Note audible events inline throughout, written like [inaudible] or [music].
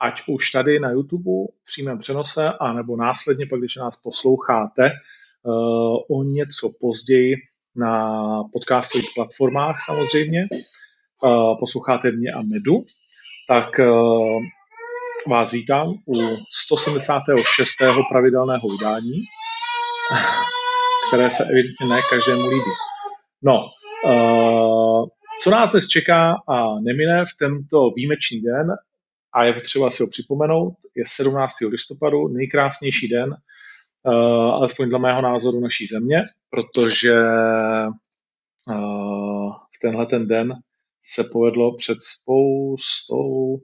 ať už tady na YouTube v přímém přenose, anebo následně pak, když nás posloucháte uh, o něco později na podcastových platformách samozřejmě, uh, posloucháte mě a Medu, tak uh, vás vítám u 176. pravidelného vydání [laughs] které se evidentně ne každému líbí. No, co nás dnes čeká a nemine v tento výjimečný den, a je třeba si ho připomenout, je 17. listopadu, nejkrásnější den, uh, alespoň dle mého názoru naší země, protože uh, v tenhle ten den se povedlo před spoustou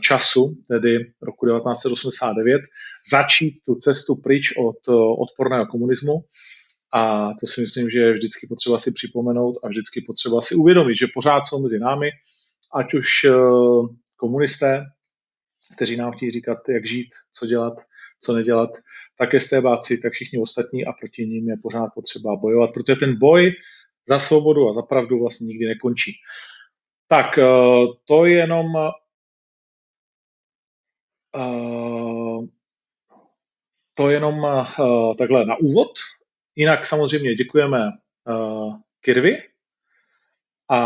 času, tedy roku 1989, začít tu cestu pryč od odporného komunismu. A to si myslím, že je vždycky potřeba si připomenout a vždycky potřeba si uvědomit, že pořád jsou mezi námi, ať už komunisté, kteří nám chtějí říkat, jak žít, co dělat, co nedělat, tak estébáci, tak všichni ostatní a proti ním je pořád potřeba bojovat, protože ten boj za svobodu a za pravdu vlastně nikdy nekončí. Tak to je jenom Uh, to jenom uh, takhle na úvod. Jinak samozřejmě děkujeme Kirvi a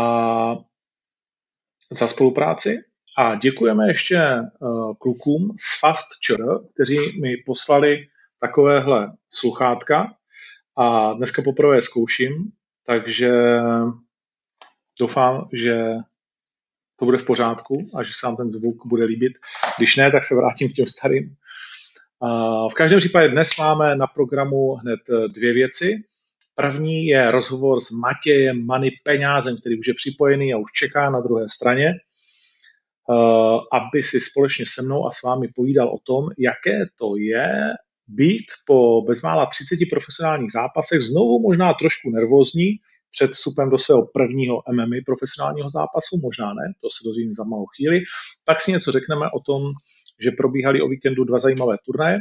za spolupráci a děkujeme ještě uh, klukům z Fast Čr, kteří mi poslali takovéhle sluchátka a dneska poprvé zkouším, takže doufám, že to bude v pořádku a že se vám ten zvuk bude líbit. Když ne, tak se vrátím k těm starým. V každém případě dnes máme na programu hned eh, dvě věci. První je rozhovor s Matějem Many Peňázem, který už je připojený a už čeká na druhé straně, eh, aby si společně se mnou a s vámi povídal o tom, jaké to je být po bezmála 30 profesionálních zápasech znovu možná trošku nervózní před vstupem do svého prvního MMA profesionálního zápasu, možná ne, to se dozvím za malou chvíli. Pak si něco řekneme o tom, že probíhaly o víkendu dva zajímavé turnaje.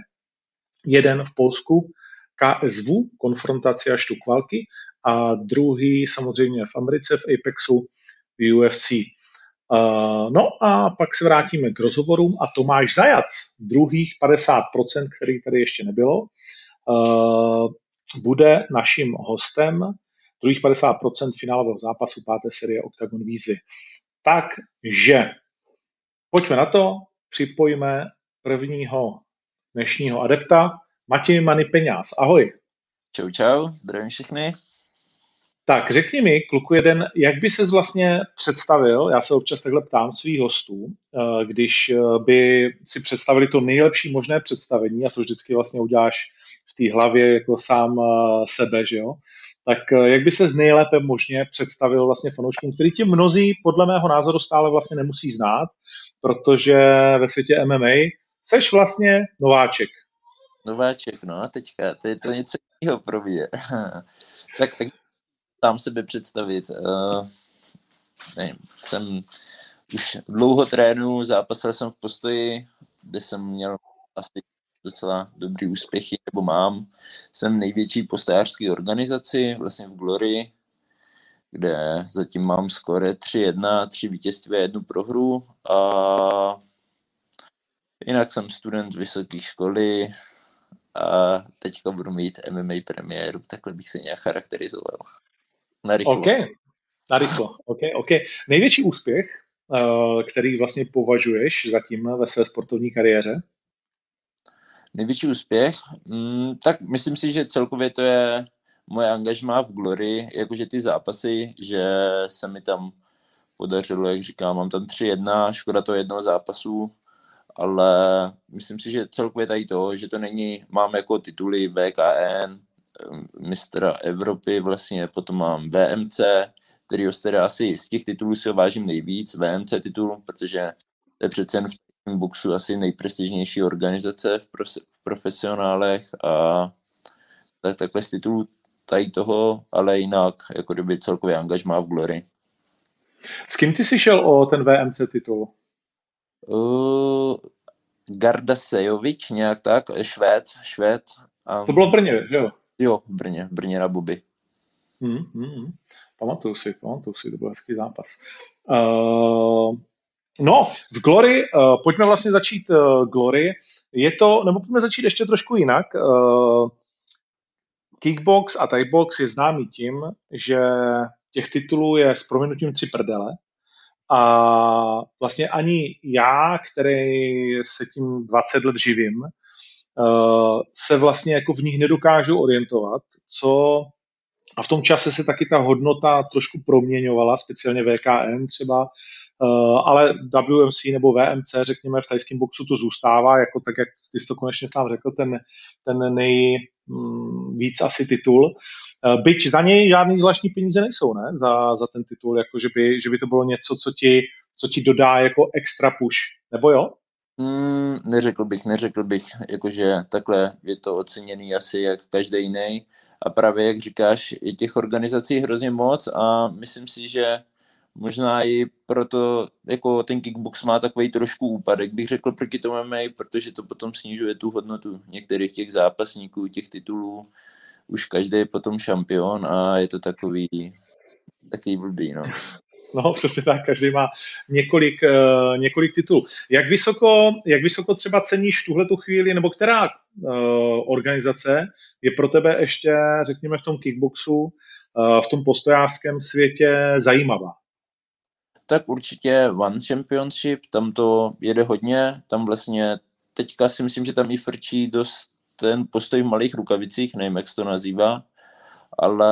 Jeden v Polsku, KSV, konfrontace až tu kvalky, a druhý samozřejmě v Americe, v Apexu, v UFC. Uh, no a pak se vrátíme k rozhovorům a Tomáš Zajac, druhých 50%, který tady ještě nebylo, uh, bude naším hostem druhých 50% finálového zápasu páté série Octagon výzvy. Takže pojďme na to, připojíme prvního dnešního adepta, Matěj Many Peňáz. Ahoj. Čau, čau, zdravím všechny. Tak řekni mi, kluku jeden, jak by se vlastně představil, já se občas takhle ptám svých hostů, eh, když eh, by si představili to nejlepší možné představení, a to vždycky vlastně uděláš v té hlavě jako sám eh, sebe, že jo, tak jak by se nejlépe možně představil vlastně fanouškům, který ti mnozí podle mého názoru stále vlastně nemusí znát, protože ve světě MMA seš vlastně nováček. Nováček, no, teďka, to je to něco jiného pro mě. [laughs] tak, tak sám sebe představit. Uh, nevím, jsem už dlouho trénu, zápasil jsem v postoji, kde jsem měl asi docela dobrý úspěchy, nebo mám. Jsem největší postojářský organizaci, vlastně v Glory, kde zatím mám skore 3-1, 3 vítězství a jednu prohru a jinak jsem student vysoké školy a teďka budu mít MMA premiéru, takhle bych se nějak charakterizoval. Na rychlo. OK, na rychlo. OK, OK. Největší úspěch, uh, který vlastně považuješ zatím ve své sportovní kariéře? Největší úspěch? Mm, tak myslím si, že celkově to je moje angažmá v Glory, jakože ty zápasy, že se mi tam podařilo, jak říkám, mám tam 3-1, škoda to jednoho zápasu, ale myslím si, že celkově tady to, že to není, mám jako tituly VKN, mistra Evropy, vlastně potom mám VMC, který teda asi z těch titulů si ho vážím nejvíc, VMC titul, protože to je přece jen v boxu asi nejprestižnější organizace v, pros- v profesionálech a tak takhle z titulu tady toho, ale jinak, jako kdyby celkově angažmá v Glory. S kým ty jsi šel o ten VMC titul? Uh, Garda Sejovič, nějak tak, Švéd, Švéd. Um, to bylo v Brně, že jo? Jo, v Brně, v Brně na Buby. Hmm, hmm, hmm. Pamatuju si, pamatuju si, to byl hezký zápas. Uh, no, v Glory, uh, pojďme vlastně začít uh, Glory. Je to, nebo pojďme začít ještě trošku jinak. Uh, Kickbox a Thaibox je známý tím, že těch titulů je s prominutím tři prdele. A vlastně ani já, který se tím 20 let živím, se vlastně jako v nich nedokážu orientovat, co a v tom čase se taky ta hodnota trošku proměňovala, speciálně VKN třeba, ale WMC nebo VMC, řekněme, v tajském boxu to zůstává, jako tak, jak jsi to konečně sám řekl, ten, ten nejvíc mm, asi titul. Byť za něj žádný zvláštní peníze nejsou, ne? Za, za ten titul, jako že by, že by to bylo něco, co ti, co ti dodá jako extra push, nebo jo? Mm, neřekl bych, neřekl bych, jakože takhle je to oceněný asi jak každý jiný. A právě jak říkáš, je těch organizací hrozně moc a myslím si, že možná i proto jako ten kickbox má takový trošku úpadek, bych řekl proti tomu MMA, protože to potom snižuje tu hodnotu některých těch zápasníků, těch titulů. Už každý je potom šampion a je to takový, takový blbý, no. No, [laughs] přesně tak, každý má několik, uh, několik titulů. Jak vysoko, jak vysoko třeba ceníš tuhle tu chvíli, nebo která uh, organizace je pro tebe ještě, řekněme, v tom kickboxu, uh, v tom postojářském světě zajímavá? Tak určitě One Championship, tam to jede hodně, tam vlastně teďka si myslím, že tam i frčí dost ten postoj v malých rukavicích, nevím, jak se to nazývá, ale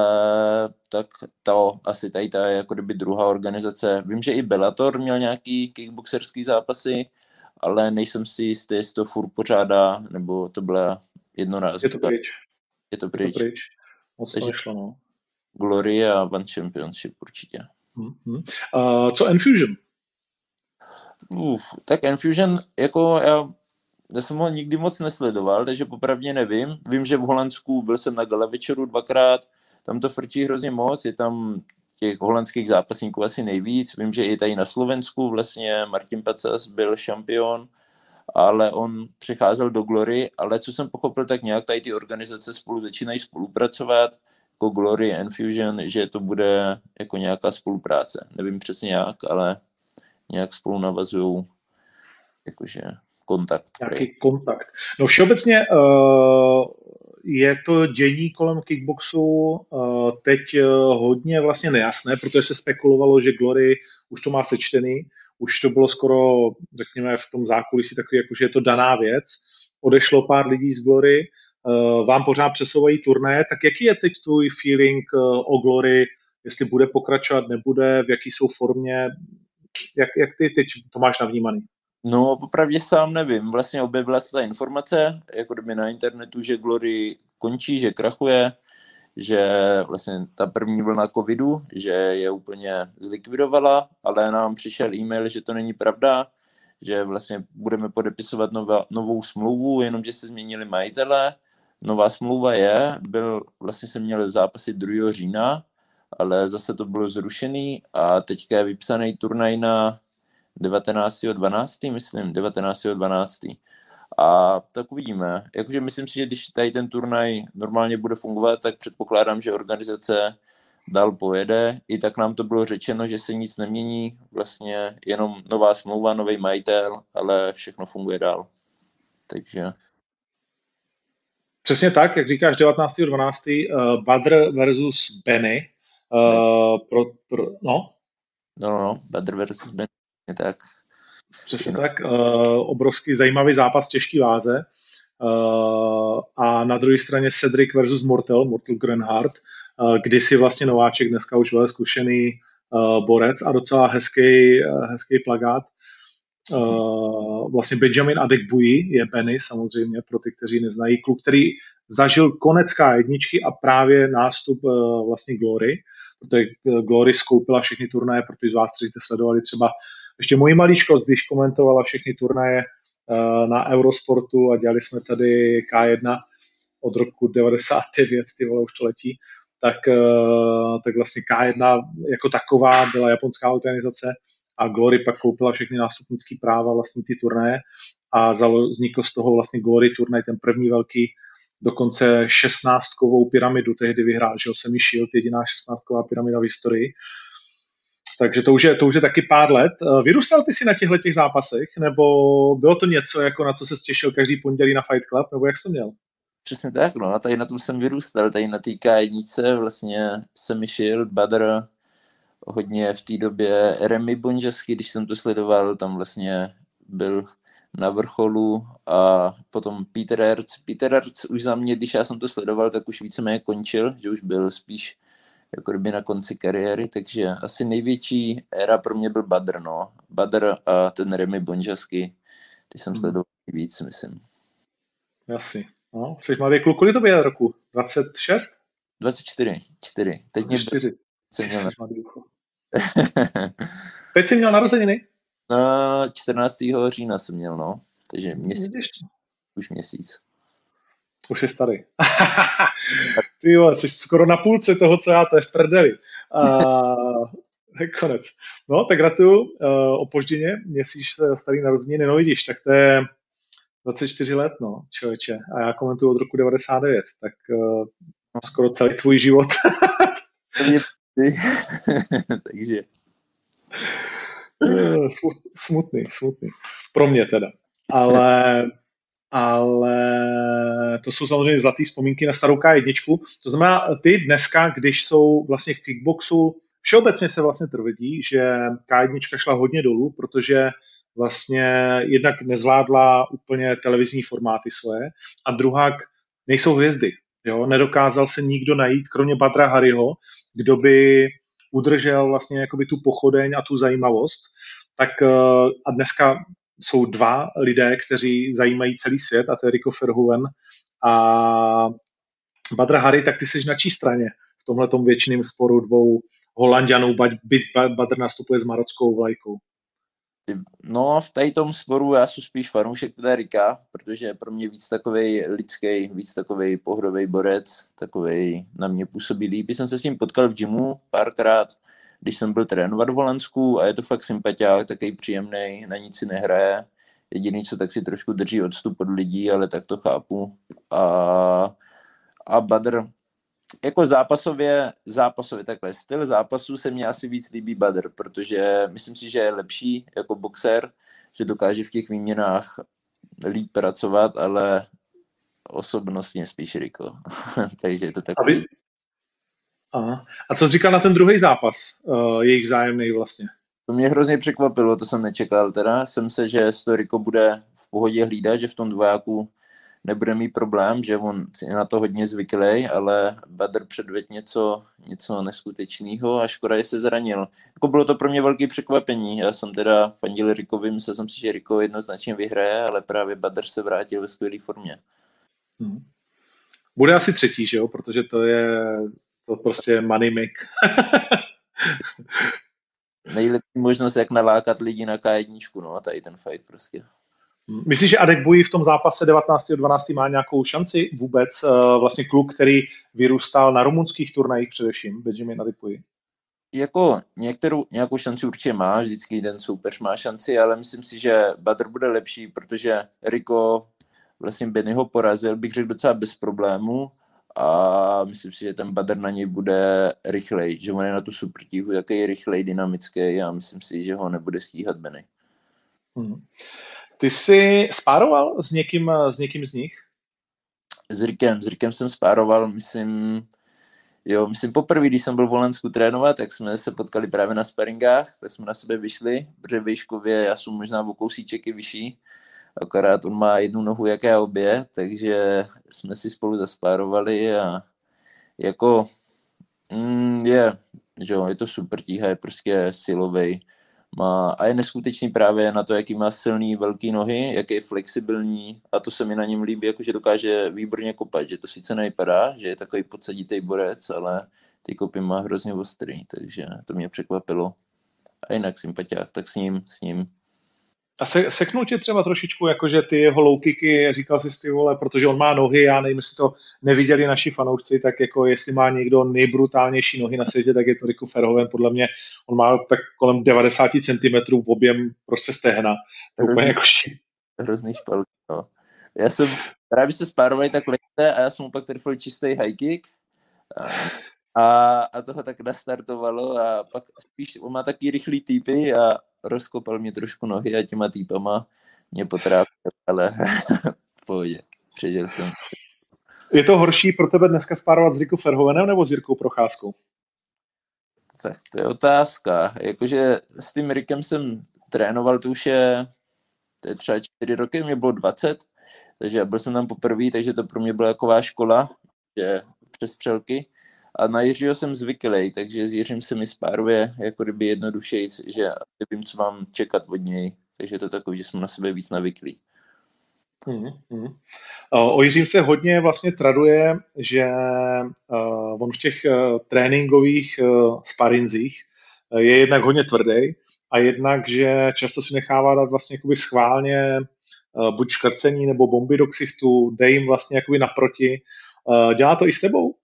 tak to asi tady ta je jako kdyby druhá organizace. Vím, že i Bellator měl nějaký kickboxerský zápasy, ale nejsem si jistý, jestli to furt pořádá, nebo to byla jednorázovka. Je to pryč. Je to pryč. Je to pryč. Moc Takže nešlo, no. Glory a One Championship určitě. Mm-hmm. Uh, co Infusion? Uf, tak Infusion, jako já já jsem ho nikdy moc nesledoval, takže popravdě nevím. Vím, že v Holandsku byl jsem na gala večeru dvakrát, tam to frčí hrozně moc, je tam těch holandských zápasníků asi nejvíc. Vím, že i tady na Slovensku vlastně Martin Pacas byl šampion, ale on přecházel do Glory, ale co jsem pochopil, tak nějak tady ty organizace spolu začínají spolupracovat, jako Glory, Infusion, že to bude jako nějaká spolupráce. Nevím přesně jak, ale nějak spolu navazují jakože kontakt. Nějaký prej. kontakt. No všeobecně uh, je to dění kolem kickboxu uh, teď uh, hodně vlastně nejasné, protože se spekulovalo, že Glory už to má sečtený, už to bylo skoro, řekněme, v tom zákulisí takový, jako, že je to daná věc. Odešlo pár lidí z Glory, uh, vám pořád přesouvají turné, tak jaký je teď tvůj feeling uh, o Glory, jestli bude pokračovat, nebude, v jaký jsou formě, jak, jak ty teď to máš navnímaný? No, popravdě sám nevím. Vlastně objevila se ta informace, jako kdyby na internetu, že Glory končí, že krachuje, že vlastně ta první vlna covidu, že je úplně zlikvidovala, ale nám přišel e-mail, že to není pravda, že vlastně budeme podepisovat nová, novou smlouvu, jenomže se změnili majitele. Nová smlouva je, byl, vlastně se měl zápasy 2. října, ale zase to bylo zrušený a teďka je vypsaný turnaj na 19.12. myslím, 19.12. A tak uvidíme. Jakože myslím si, že když tady ten turnaj normálně bude fungovat, tak předpokládám, že organizace dál pojede. I tak nám to bylo řečeno, že se nic nemění, vlastně jenom nová smlouva, nový majitel, ale všechno funguje dál. Takže... Přesně tak, jak říkáš, 19.12. Uh, Badr versus Benny. Uh, pro, pro, no? No, no, no, Badr versus Benny tak. Přesně no. tak. Uh, obrovský zajímavý zápas těžký váze. Uh, a na druhé straně Cedric versus Mortel, Mortal Grenhardt, uh, kdysi vlastně nováček, dneska už velmi zkušený uh, borec a docela hezký, uh, hezký plagát. Uh, vlastně Benjamin Adekbuji je Benny, samozřejmě pro ty, kteří neznají, kluk, který zažil konec K1 a právě nástup uh, vlastně Glory, protože Glory skoupila všechny turnaje pro ty z vás, kteří jste sledovali třeba ještě moji maličkost, když komentovala všechny turnaje uh, na Eurosportu a dělali jsme tady K1, od roku 99, ty vole už to letí, tak, uh, tak vlastně K1 jako taková byla japonská organizace a Glory pak koupila všechny nástupnické práva vlastně ty turnaje a vznikl z toho vlastně Glory turnaj, ten první velký, dokonce 16kovou pyramidu tehdy vyhrál, že Semi Shield, jediná 16ková pyramida v historii. Takže to už, je, to už je taky pár let. Eh, vyrůstal ty si na těchto těch zápasech, nebo bylo to něco, jako na co se těšil každý pondělí na Fight Club, nebo jak jsi to měl? Přesně tak, no a tady na tom jsem vyrůstal, tady na té K1 vlastně Semi Shield, Badr, hodně v té době Remy Bonžesky, když jsem to sledoval, tam vlastně byl na vrcholu a potom Peter Hertz. Peter Hertz už za mě, když já jsem to sledoval, tak už víceméně končil, že už byl spíš jako kdyby na konci kariéry, takže asi největší éra pro mě byl Badr, no. Badr a ten Remy Bonžasky, ty jsem hmm. sledoval víc, myslím. Jasně. No, jsi mladý kluk, kolik to bylo roku? 26? 24, 4. Teď 24. mě jsem měl... [laughs] Teď jsi měl narozeniny? No, 14. října jsem měl, no. Takže měsíc. Už měsíc. Už je starý. [laughs] Ty jo, jsi skoro na půlce toho, co já, to je v prdeli. Uh, [laughs] konec. No, tak gratuluju uh, opožděně, měsíc starý narozeniny, no vidíš, tak to je 24 let, no, člověče. A já komentuju od roku 99, tak uh, skoro celý tvůj život. [laughs] Takže. smutný, smutný. Pro mě teda. Ale ale to jsou samozřejmě zlaté vzpomínky na starou K1. To znamená, ty dneska, když jsou vlastně v kickboxu, všeobecně se vlastně tvrdí, že K1 šla hodně dolů, protože vlastně jednak nezvládla úplně televizní formáty svoje a druhá nejsou hvězdy. Jo? Nedokázal se nikdo najít, kromě Badra Harryho, kdo by udržel vlastně jakoby tu pochodeň a tu zajímavost. Tak eh, a dneska jsou dva lidé, kteří zajímají celý svět, a to je Rico Verhoeven a Badr Hari, tak ty jsi na čí straně v tomhle věčným sporu dvou Holandianů, Badr nastupuje s marockou vlajkou? No, v tady tom sporu já jsem spíš fanoušek teda Rika, protože pro mě víc takový lidský, víc takový pohodový borec, takový na mě působí líp. Jsem se s ním potkal v gymu párkrát, když jsem byl trénovat v Holandsku a je to fakt sympatiák, takový příjemný, na nic si nehraje. Jediný, co tak si trošku drží odstup od lidí, ale tak to chápu. A, a Badr, jako zápasově, zápasově takhle, styl zápasu se mně asi víc líbí Badr, protože myslím si, že je lepší jako boxer, že dokáže v těch výměnách líp pracovat, ale osobnostně spíš Riko. [laughs] Takže je to takový... Aha. A co říkal na ten druhý zápas, uh, jejich vzájemný vlastně? To mě hrozně překvapilo, to jsem nečekal teda. Jsem se, že Storiko bude v pohodě hlídat, že v tom dvojáku nebude mít problém, že on je na to hodně zvyklý, ale Badr předvedl něco, něco neskutečného a škoda, že se zranil. Jako bylo to pro mě velké překvapení. Já jsem teda fandil Rikovi, myslel jsem si, že Riko jednoznačně vyhraje, ale právě Badr se vrátil ve skvělé formě. Hmm. Bude asi třetí, že jo? Protože to je to prostě je money make. [laughs] Nejlepší možnost, jak nalákat lidi na K1, no, tady ten fight prostě. Myslíš, že Adek Buji v tom zápase 19.12. má nějakou šanci vůbec? Eh, vlastně kluk, který vyrůstal na rumunských turnajích především, Benjamin Adebuji. Jako některou, nějakou šanci určitě má, vždycky jeden soupeř má šanci, ale myslím si, že Badr bude lepší, protože Rico vlastně Bennyho porazil, bych řekl docela bez problému a myslím si, že ten Badr na něj bude rychlej, že on je na tu super tíhu jaký rychlej, dynamický a myslím si, že ho nebude stíhat Benny. Hmm. Ty jsi spároval s někým, s někým z nich? S Rikem, s Rikem jsem spároval, myslím, jo, myslím poprvé, když jsem byl v Volensku trénovat, tak jsme se potkali právě na sparingách, tak jsme na sebe vyšli, protože výškově já jsem možná o kousíček i vyšší, akorát on má jednu nohu, jak já obě, takže jsme si spolu zaspárovali a jako mm, je, že jo, je to super tíha, je prostě silový. Má, a je neskutečný právě na to, jaký má silný velký nohy, jak je flexibilní a to se mi na něm líbí, jakože dokáže výborně kopat, že to sice nejpadá, že je takový podsaditý borec, ale ty kopy má hrozně ostrý, takže to mě překvapilo. A jinak sympatiák, tak s ním, s ním A se, seknul tě třeba trošičku, jakože ty jeho low kicky, říkal jsi ty vole, protože on má nohy, já nevím, jestli to neviděli naši fanoušci, tak jako jestli má někdo nejbrutálnější nohy na světě, tak je to Riku Ferhoven, podle mě, on má tak kolem 90 cm v objem prostě stehna. To je úplně jako. Hrozný špalky, no. Já jsem, právě se spárovali tak lehce a já jsem mu pak trefil čistý high kick. A, a toho tak nastartovalo a pak spíš, on má taky rychlý týpy a rozkopal mě trošku nohy a těma týpama mě potrápil, ale [laughs] v pohodě, přežil jsem. Je to horší pro tebe dneska spárovat s Rikou Ferhovenem nebo s Jirkou Procházkou? Tak to je otázka. Jakože s tím Rikem jsem trénoval, to už je, to je třeba čtyři roky, mě bylo 20, takže byl jsem tam poprvé, takže to pro mě byla taková škola, že přestřelky. A na Jiřího jsem zvyklý, takže s Jiřím se mi spáruje jako kdyby jednodušeji, že vím, co mám čekat od něj. Takže je to takový, že jsme na sebe víc navyklí. Mm-hmm. O Jiřím se hodně vlastně traduje, že uh, on v těch uh, tréninkových uh, sparinzích je jednak hodně tvrdý a jednak, že často si nechává dát vlastně jakoby schválně buď škrcení nebo bomby do ksichtu, dej jim vlastně jakoby naproti. Dělá to i s tebou?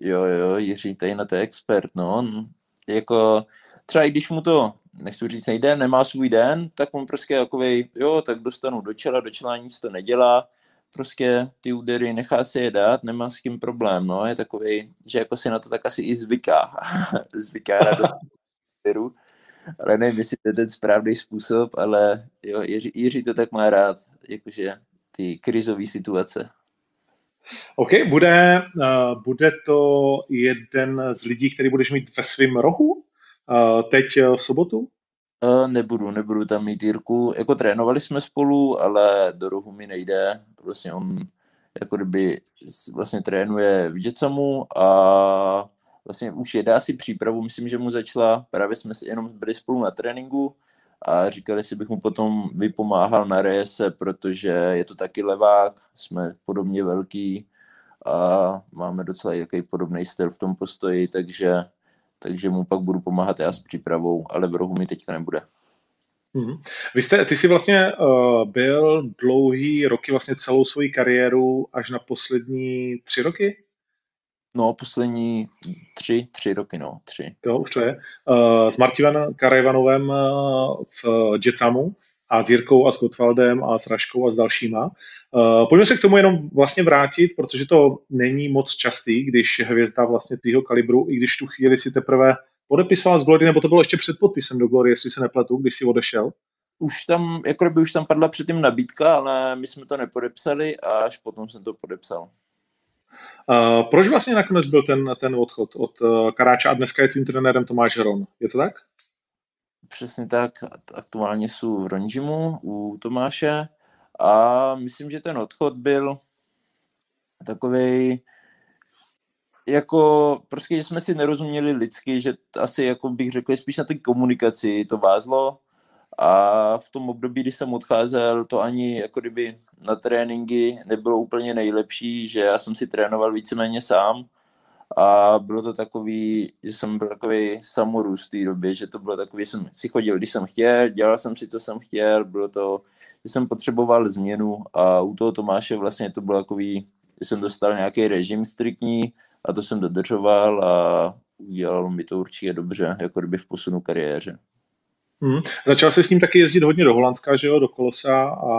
Jo, jo, Jiří, tady na to je expert, no. On, jako, třeba i když mu to, nechci říct nejde, nemá svůj den, tak on prostě takovej, jo, tak dostanu do čela, do čela nic to nedělá, prostě ty údery nechá si je dát, nemá s tím problém, no, je takový, že jako si na to tak asi i zvyká, [laughs] zvyká na dost úderů, ale nevím, jestli to je ten správný způsob, ale jo, Jiří, Jiří to tak má rád, jakože ty krizové situace. OK, bude, uh, bude to jeden z lidí, který budeš mít ve svém rohu uh, teď uh, v sobotu? Uh, nebudu, nebudu tam mít Jirku. Jako trénovali jsme spolu, ale do rohu mi nejde. Vlastně on jako kdyby vlastně trénuje v Jetsamu a vlastně už jede asi přípravu, myslím, že mu začala, právě jsme si jenom byli spolu na tréninku a říkali si, bych mu potom vypomáhal na rejese, protože je to taky levák, jsme podobně velký a máme docela jaký podobný styl v tom postoji, takže, takže mu pak budu pomáhat já s přípravou, ale v rohu mi teďka nebude. Mm-hmm. Vy jste, ty jsi vlastně uh, byl dlouhý roky, vlastně celou svoji kariéru až na poslední tři roky? No, poslední tři, tři roky, no, tři. Jo, už to je. Uh, s Martinem Karajvanovem uh, v Jetsamu a s Jirkou a s Gottwaldem a s Raškou a s dalšíma. Uh, pojďme se k tomu jenom vlastně vrátit, protože to není moc častý, když hvězda vlastně tvýho kalibru, i když tu chvíli si teprve podepisoval z Glory, nebo to bylo ještě před podpisem do Glory, jestli se nepletu, když si odešel? Už tam, jako by už tam padla předtím nabídka, ale my jsme to nepodepsali a až potom jsem to podepsal. Proč vlastně nakonec byl ten, ten odchod od uh, Karáča a dneska je tvým trenérem Tomáš Hron? Je to tak? Přesně tak. Aktuálně jsou v Ronžimu u Tomáše a myslím, že ten odchod byl takový jako prostě, že jsme si nerozuměli lidsky, že asi, jako bych řekl, spíš na té komunikaci to vázlo a v tom období, kdy jsem odcházel, to ani jako kdyby na tréninky nebylo úplně nejlepší, že já jsem si trénoval víceméně sám a bylo to takový, že jsem byl takový samorůst v té době, že to bylo takový, jsem si chodil, když jsem chtěl, dělal jsem si, co jsem chtěl, bylo to, že jsem potřeboval změnu a u toho Tomáše vlastně to bylo takový, že jsem dostal nějaký režim striktní a to jsem dodržoval a udělalo mi to určitě dobře, jako kdyby v posunu kariéře. Hmm. Začal jsi s ním taky jezdit hodně do Holandska, že jo, do Kolosa a...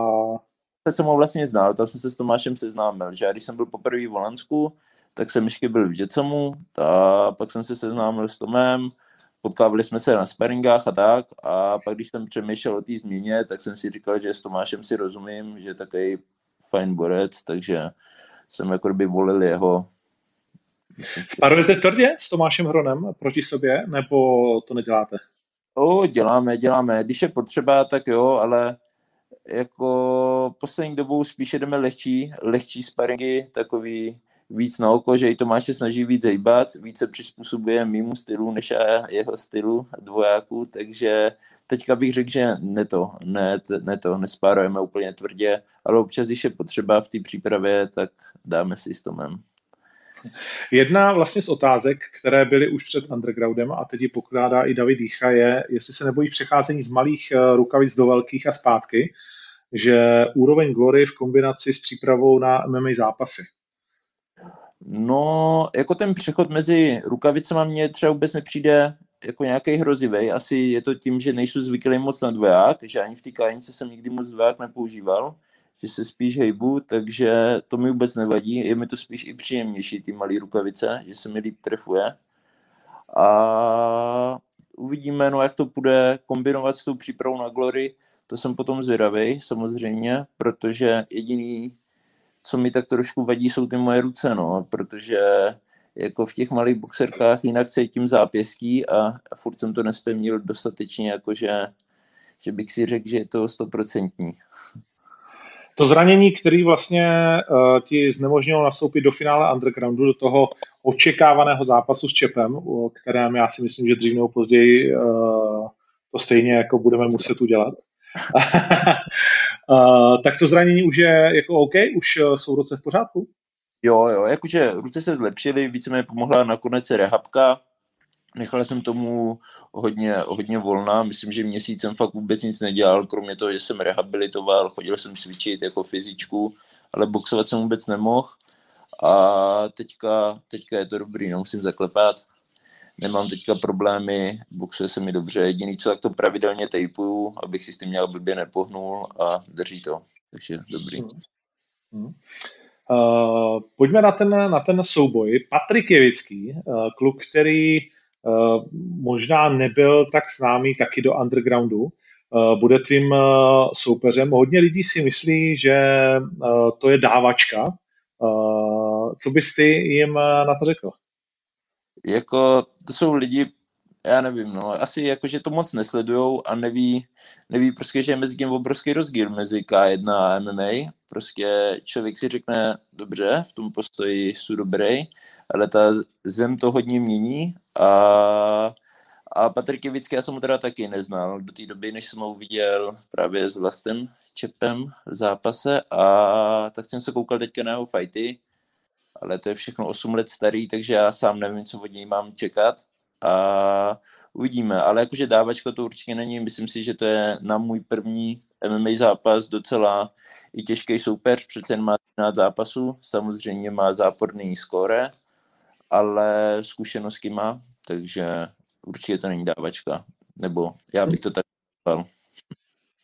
Já jsem ho vlastně znal, tam jsem se s Tomášem seznámil, že když jsem byl poprvé v Holandsku, tak jsem ještě byl v Jetsamu, a pak jsem se seznámil s Tomem, potkávali jsme se na sparingách a tak a pak když jsem přemýšlel o té změně, tak jsem si říkal, že s Tomášem si rozumím, že je takový fajn borec, takže jsem jako by volil jeho. Sparujete tvrdě s Tomášem Hronem proti sobě, nebo to neděláte? O, děláme, děláme. Když je potřeba, tak jo, ale jako poslední dobou spíše jdeme lehčí, lehčí sparingy, takový víc na oko, že i Tomáš se snaží víc hejbat, více přizpůsobuje mýmu stylu než jeho stylu dvojáků, takže teďka bych řekl, že ne to, ne, ne to, nespárujeme úplně tvrdě, ale občas, když je potřeba v té přípravě, tak dáme si s Tomem. Jedna vlastně z otázek, které byly už před undergroundem a teď ji pokládá i David Dýcha, je, jestli se nebojí přecházení z malých eh, rukavic do velkých a zpátky, že úroveň glory v kombinaci s přípravou na MMA zápasy. No, jako ten přechod mezi rukavicama mně třeba vůbec nepřijde jako nějaký hrozivý. Asi je to tím, že nejsou zvyklý moc na dvoják, takže ani v té kajnice jsem nikdy moc dvoják nepoužíval, že se spíš hejbu, takže to mi vůbec nevadí. Je mi to spíš i příjemnější, ty malé rukavice, že se mi líp trefuje. A uvidíme, no, jak to bude kombinovat s tou přípravou na Glory. To jsem potom zvědavý, samozřejmě, protože jediný, co mi tak trošku vadí, jsou ty moje ruce, no, protože jako v těch malých boxerkách jinak cítím zápěstí a, a furt jsem to nespevnil dostatečně, jakože že bych si řekl, že je to stoprocentní. To zranění, který vlastně uh, ti znemožnilo nastoupit do finále Undergroundu, do toho očekávaného zápasu s Čepem, o kterém já si myslím, že dřív nebo později uh, to stejně jako budeme muset udělat. uh, [laughs] tak to zranění už je jako OK, už jsou ruce v pořádku? Jo, jo, jakože ruce se zlepšily, více mi pomohla nakonec rehabka, nechal jsem tomu hodně, hodně volná, myslím, že měsíc jsem fakt vůbec nic nedělal, kromě toho, že jsem rehabilitoval, chodil jsem cvičit jako fyzičku, ale boxovat jsem vůbec nemohl a teďka, teďka je to dobrý, no, musím zaklepat, nemám teďka problémy, boxuje se mi dobře, jediný co, tak to pravidelně tejpuju, abych si s tím měl blbě nepohnul a drží to, takže dobrý. Hmm. Hmm. Uh, pojďme na ten, na ten souboj. Patrik Jevický, uh, kluk, který možná nebyl tak známý taky do undergroundu, uh, bude tvým uh, soupeřem. Hodně lidí si myslí, že to je dávačka. Co bys ty jim na to řekl? Jako, to jsou lidi, já nevím, no, asi jakože to moc nesledujou a neví, neví prostě, že je mezi tím obrovský rozdíl mezi K1 a MMA. Prostě člověk si řekne, dobře, v tom postoji jsou dobrý, ale ta zem to hodně mění a, a Patrik Jevický já jsem ho teda taky neznal do té doby, než jsem ho viděl právě s vlastem Čepem v zápase a tak jsem se koukal teďka na jeho fighty, ale to je všechno 8 let starý, takže já sám nevím, co od něj mám čekat a uvidíme. Ale jakože dávačka to určitě není, myslím si, že to je na můj první MMA zápas docela i těžký soupeř, přece jen má 13 zápasů, samozřejmě má záporný skóre, ale zkušenosti má, takže určitě to není dávačka, nebo já bych to tak říkal.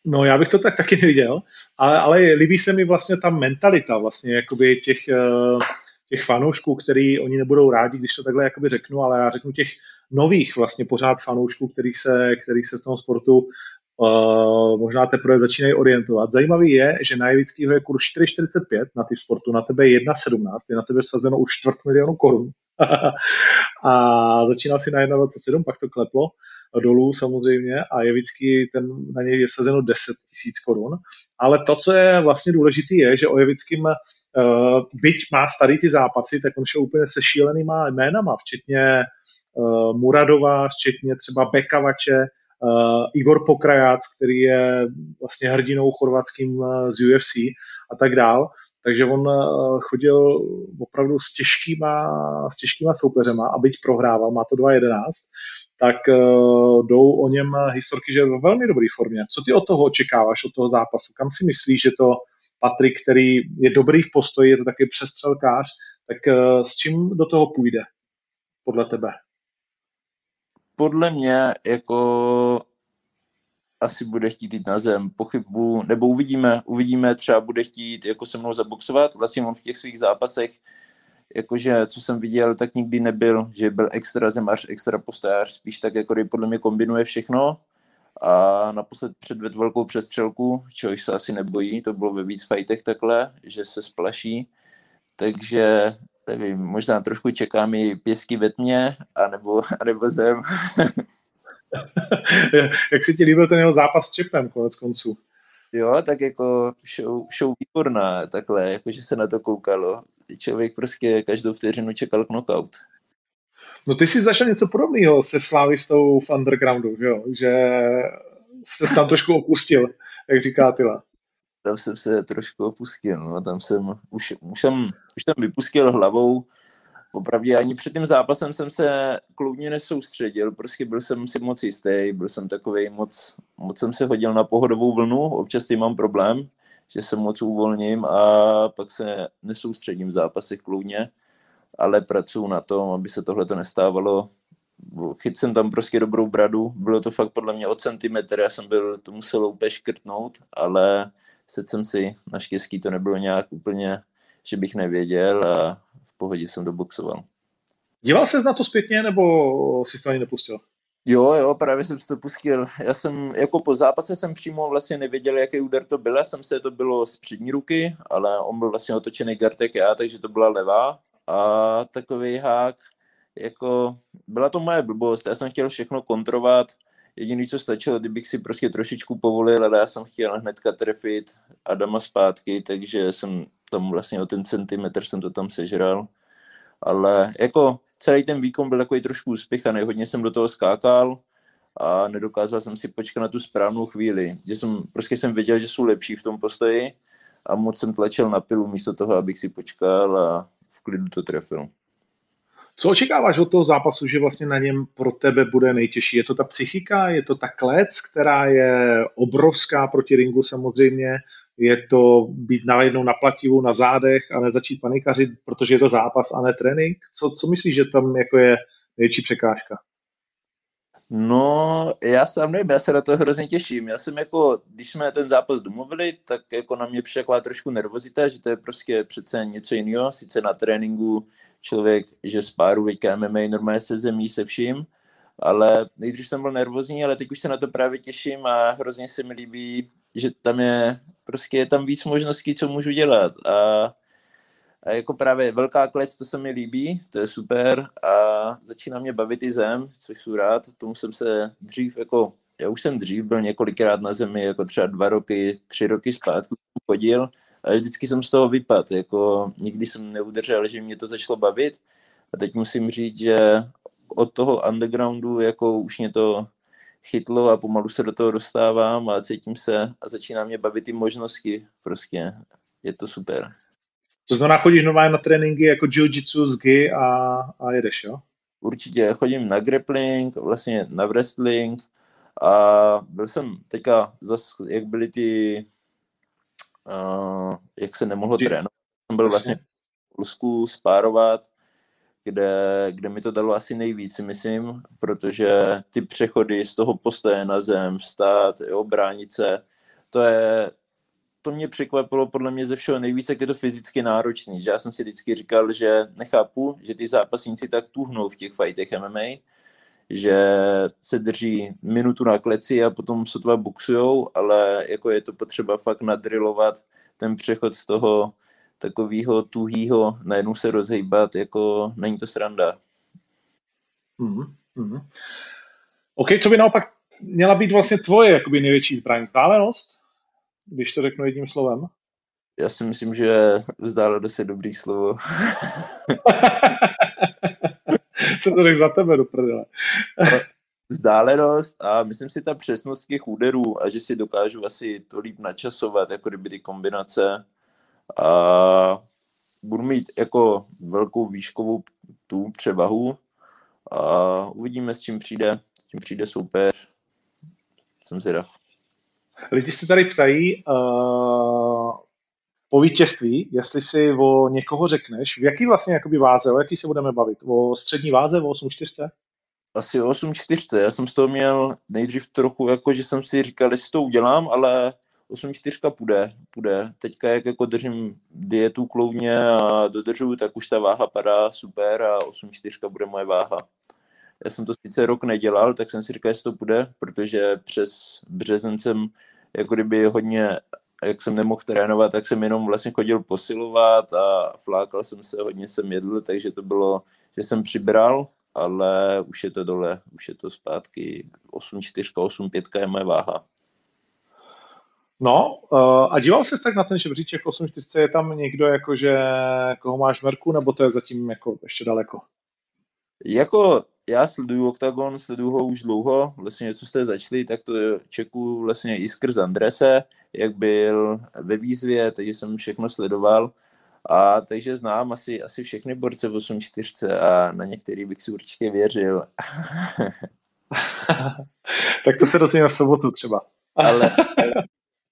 No, já bych to tak taky neviděl, ale, ale líbí se mi vlastně ta mentalita vlastně jakoby těch, uh těch fanoušků, který oni nebudou rádi, když to takhle jakoby řeknu, ale já řeknu těch nových vlastně pořád fanoušků, kterých se, kterých se v tom sportu uh, možná teprve začínají orientovat. Zajímavý je, že na Jevickýho je kurz 4,45 na ty sportu, na tebe je 1,17, je na tebe sazeno už čtvrt milionu korun. [laughs] a začínal si na 1,27, pak to kleplo dolů samozřejmě a Jevický ten, na něj je vsazeno 10 tisíc korun. Ale to, co je vlastně důležité, je, že o Jevickým uh, byť má starý ty zápasy, tak on šel úplně se šílenýma jménama, včetně uh, Muradova, včetně třeba Bekavače, uh, Igor Pokrajac, který je vlastně hrdinou chorvatským uh, z UFC a tak dál. Takže on uh, chodil opravdu s těžkýma, s těžkýma soupeřema a byť prohrával, má to 2.11, tak uh, jdou o něm historky, že je ve velmi dobré formě. Co ty od toho očekáváš, od toho zápasu? Kam si myslíš, že to Patrik, který je dobrý v postoji, je to taky přestřelkář, tak uh, s čím do toho půjde podle tebe? Podle mě jako asi bude chtít jít na zem, pochybu, nebo uvidíme, uvidíme, třeba bude chtít jako se mnou zaboxovat, vlastně on v těch svých zápasech jakože co jsem viděl, tak nikdy nebyl, že byl extra zemař, extra postojář, spíš tak jako podle mě kombinuje všechno a naposled předved velkou přestřelku, čehož se asi nebojí, to bylo ve víc fightech takhle, že se splaší, takže nevím, možná trošku čekám i pěsky ve tmě, anebo, [laughs] anebo zem. [laughs] Jak se ti líbil ten jeho zápas s Čepem konec konců? Jo, tak jako show, show výborná, takhle, jakože se na to koukalo člověk prostě každou vteřinu čekal knockout. No ty jsi zašel něco podobného se Slávistou v undergroundu, že jo? Že se tam trošku opustil, jak říká Tyla. Tam jsem se trošku opustil, no, tam jsem, už, už jsem, už jsem vypustil hlavou, popravdě ani před tím zápasem jsem se kloudně nesoustředil, prostě byl jsem si moc jistý, byl jsem takový moc, moc jsem se hodil na pohodovou vlnu, občas tím mám problém, že se moc uvolním a pak se nesoustředím v zápasech kloudně, ale pracuji na tom, aby se tohle to nestávalo. Chyt jsem tam prostě dobrou bradu, bylo to fakt podle mě o centimetr, já jsem byl, to musel úplně škrtnout, ale sedl jsem si, naštěstí to nebylo nějak úplně, že bych nevěděl a pohodě jsem doboxoval. Díval ses na to zpětně, nebo si to ani nepustil? Jo, jo, právě jsem to pustil. Já jsem, jako po zápase jsem přímo vlastně nevěděl, jaký úder to byl. Já jsem se, to bylo z přední ruky, ale on byl vlastně otočený gartek já, takže to byla levá. A takový hák, jako, byla to moje blbost. Já jsem chtěl všechno kontrovat. Jediný, co stačilo, kdybych si prostě trošičku povolil, ale já jsem chtěl hnedka trefit Adama zpátky, takže jsem tam vlastně o ten centimetr jsem to tam sežral. Ale jako celý ten výkon byl takový trošku úspěchaný, hodně jsem do toho skákal a nedokázal jsem si počkat na tu správnou chvíli. Že jsem, prostě jsem věděl, že jsou lepší v tom postoji a moc jsem tlačil na pilu místo toho, abych si počkal a v klidu to trefil. Co očekáváš od toho zápasu, že vlastně na něm pro tebe bude nejtěžší? Je to ta psychika, je to ta klec, která je obrovská proti ringu samozřejmě, je to být najednou na plativu, na zádech a nezačít panikařit, protože je to zápas a ne trénink? Co, co myslíš, že tam jako je největší překážka? No, já sám nevím, já se na to hrozně těším. Já jsem jako, když jsme ten zápas domluvili, tak jako na mě přišla trošku nervozita, že to je prostě přece něco jiného. Sice na tréninku člověk, že spáruje MMA normálně se zemí se vším, ale nejdřív jsem byl nervózní, ale teď už se na to právě těším a hrozně se mi líbí, že tam je, prostě je tam víc možností, co můžu dělat. A, a jako právě velká klec, to se mi líbí, to je super. A začíná mě bavit i zem, což jsou rád, tomu jsem se dřív jako, já už jsem dřív byl několikrát na zemi, jako třeba dva roky, tři roky zpátky chodil. A vždycky jsem z toho vypad, jako nikdy jsem neudržel, že mě to začalo bavit. A teď musím říct, že od toho undergroundu jako už mě to chytlo a pomalu se do toho dostávám a cítím se a začíná mě bavit ty možnosti. Prostě je to super. To znamená, chodíš normálně na tréninky jako jiu-jitsu z GI a, a jedeš, jo? Určitě, chodím na grappling, vlastně na wrestling a byl jsem teďka zas, jak byly ty, uh, jak se nemohlo trénovat, jsem byl vlastně v Polsku spárovat kde, kde mi to dalo asi nejvíc, myslím, protože ty přechody z toho postoje na zem, vstát, jo, bránit se, to je, to mě překvapilo podle mě ze všeho nejvíce, jak je to fyzicky náročný. Že já jsem si vždycky říkal, že nechápu, že ty zápasníci tak tuhnou v těch fightech MMA, že se drží minutu na kleci a potom sotva boxujou, ale jako je to potřeba fakt nadrilovat ten přechod z toho takového tuhýho najednou se rozhejbat, jako není to sranda. Mm-hmm. OK, co by naopak měla být vlastně tvoje jakoby největší zbraň? Vzdálenost? Když to řeknu jedním slovem. Já si myslím, že vzdálenost je dobrý slovo. [laughs] co to řekl za tebe do prdele? [laughs] vzdálenost a myslím si ta přesnost těch úderů a že si dokážu asi to líp načasovat, jako kdyby ty kombinace a budu mít jako velkou výškovou tu převahu a uvidíme, s čím přijde, s čím přijde super. Jsem zvědav. Lidi se tady ptají uh, po vítězství, jestli si o někoho řekneš, v jaký vlastně jakoby váze, o jaký se budeme bavit? O střední váze, o 8.4? Asi 8.4. Já jsem z toho měl nejdřív trochu, jako že jsem si říkal, jestli to udělám, ale 8.4 půjde, půjde. Teďka jak jako držím dietu kloudně a dodržuju, tak už ta váha padá super a 8.4 bude moje váha. Já jsem to sice rok nedělal, tak jsem si říkal, jestli to půjde, protože přes březen jsem jako kdyby hodně, jak jsem nemohl trénovat, tak jsem jenom vlastně chodil posilovat a flákal jsem se, hodně jsem jedl, takže to bylo, že jsem přibral, ale už je to dole, už je to zpátky 8.4, 8.5 je moje váha. No, uh, a díval jsi tak na ten žebříček 840, je tam někdo, jakože, koho máš v Merku, nebo to je zatím jako ještě daleko? Jako já sleduju Octagon, sleduju ho už dlouho, vlastně co jste začali, tak to čeku vlastně i skrz Andrese, jak byl ve výzvě, takže jsem všechno sledoval A takže znám asi, asi všechny borce v 8.4 a na některý bych si určitě věřil. [laughs] [laughs] tak to se dozvíme v sobotu třeba. Ale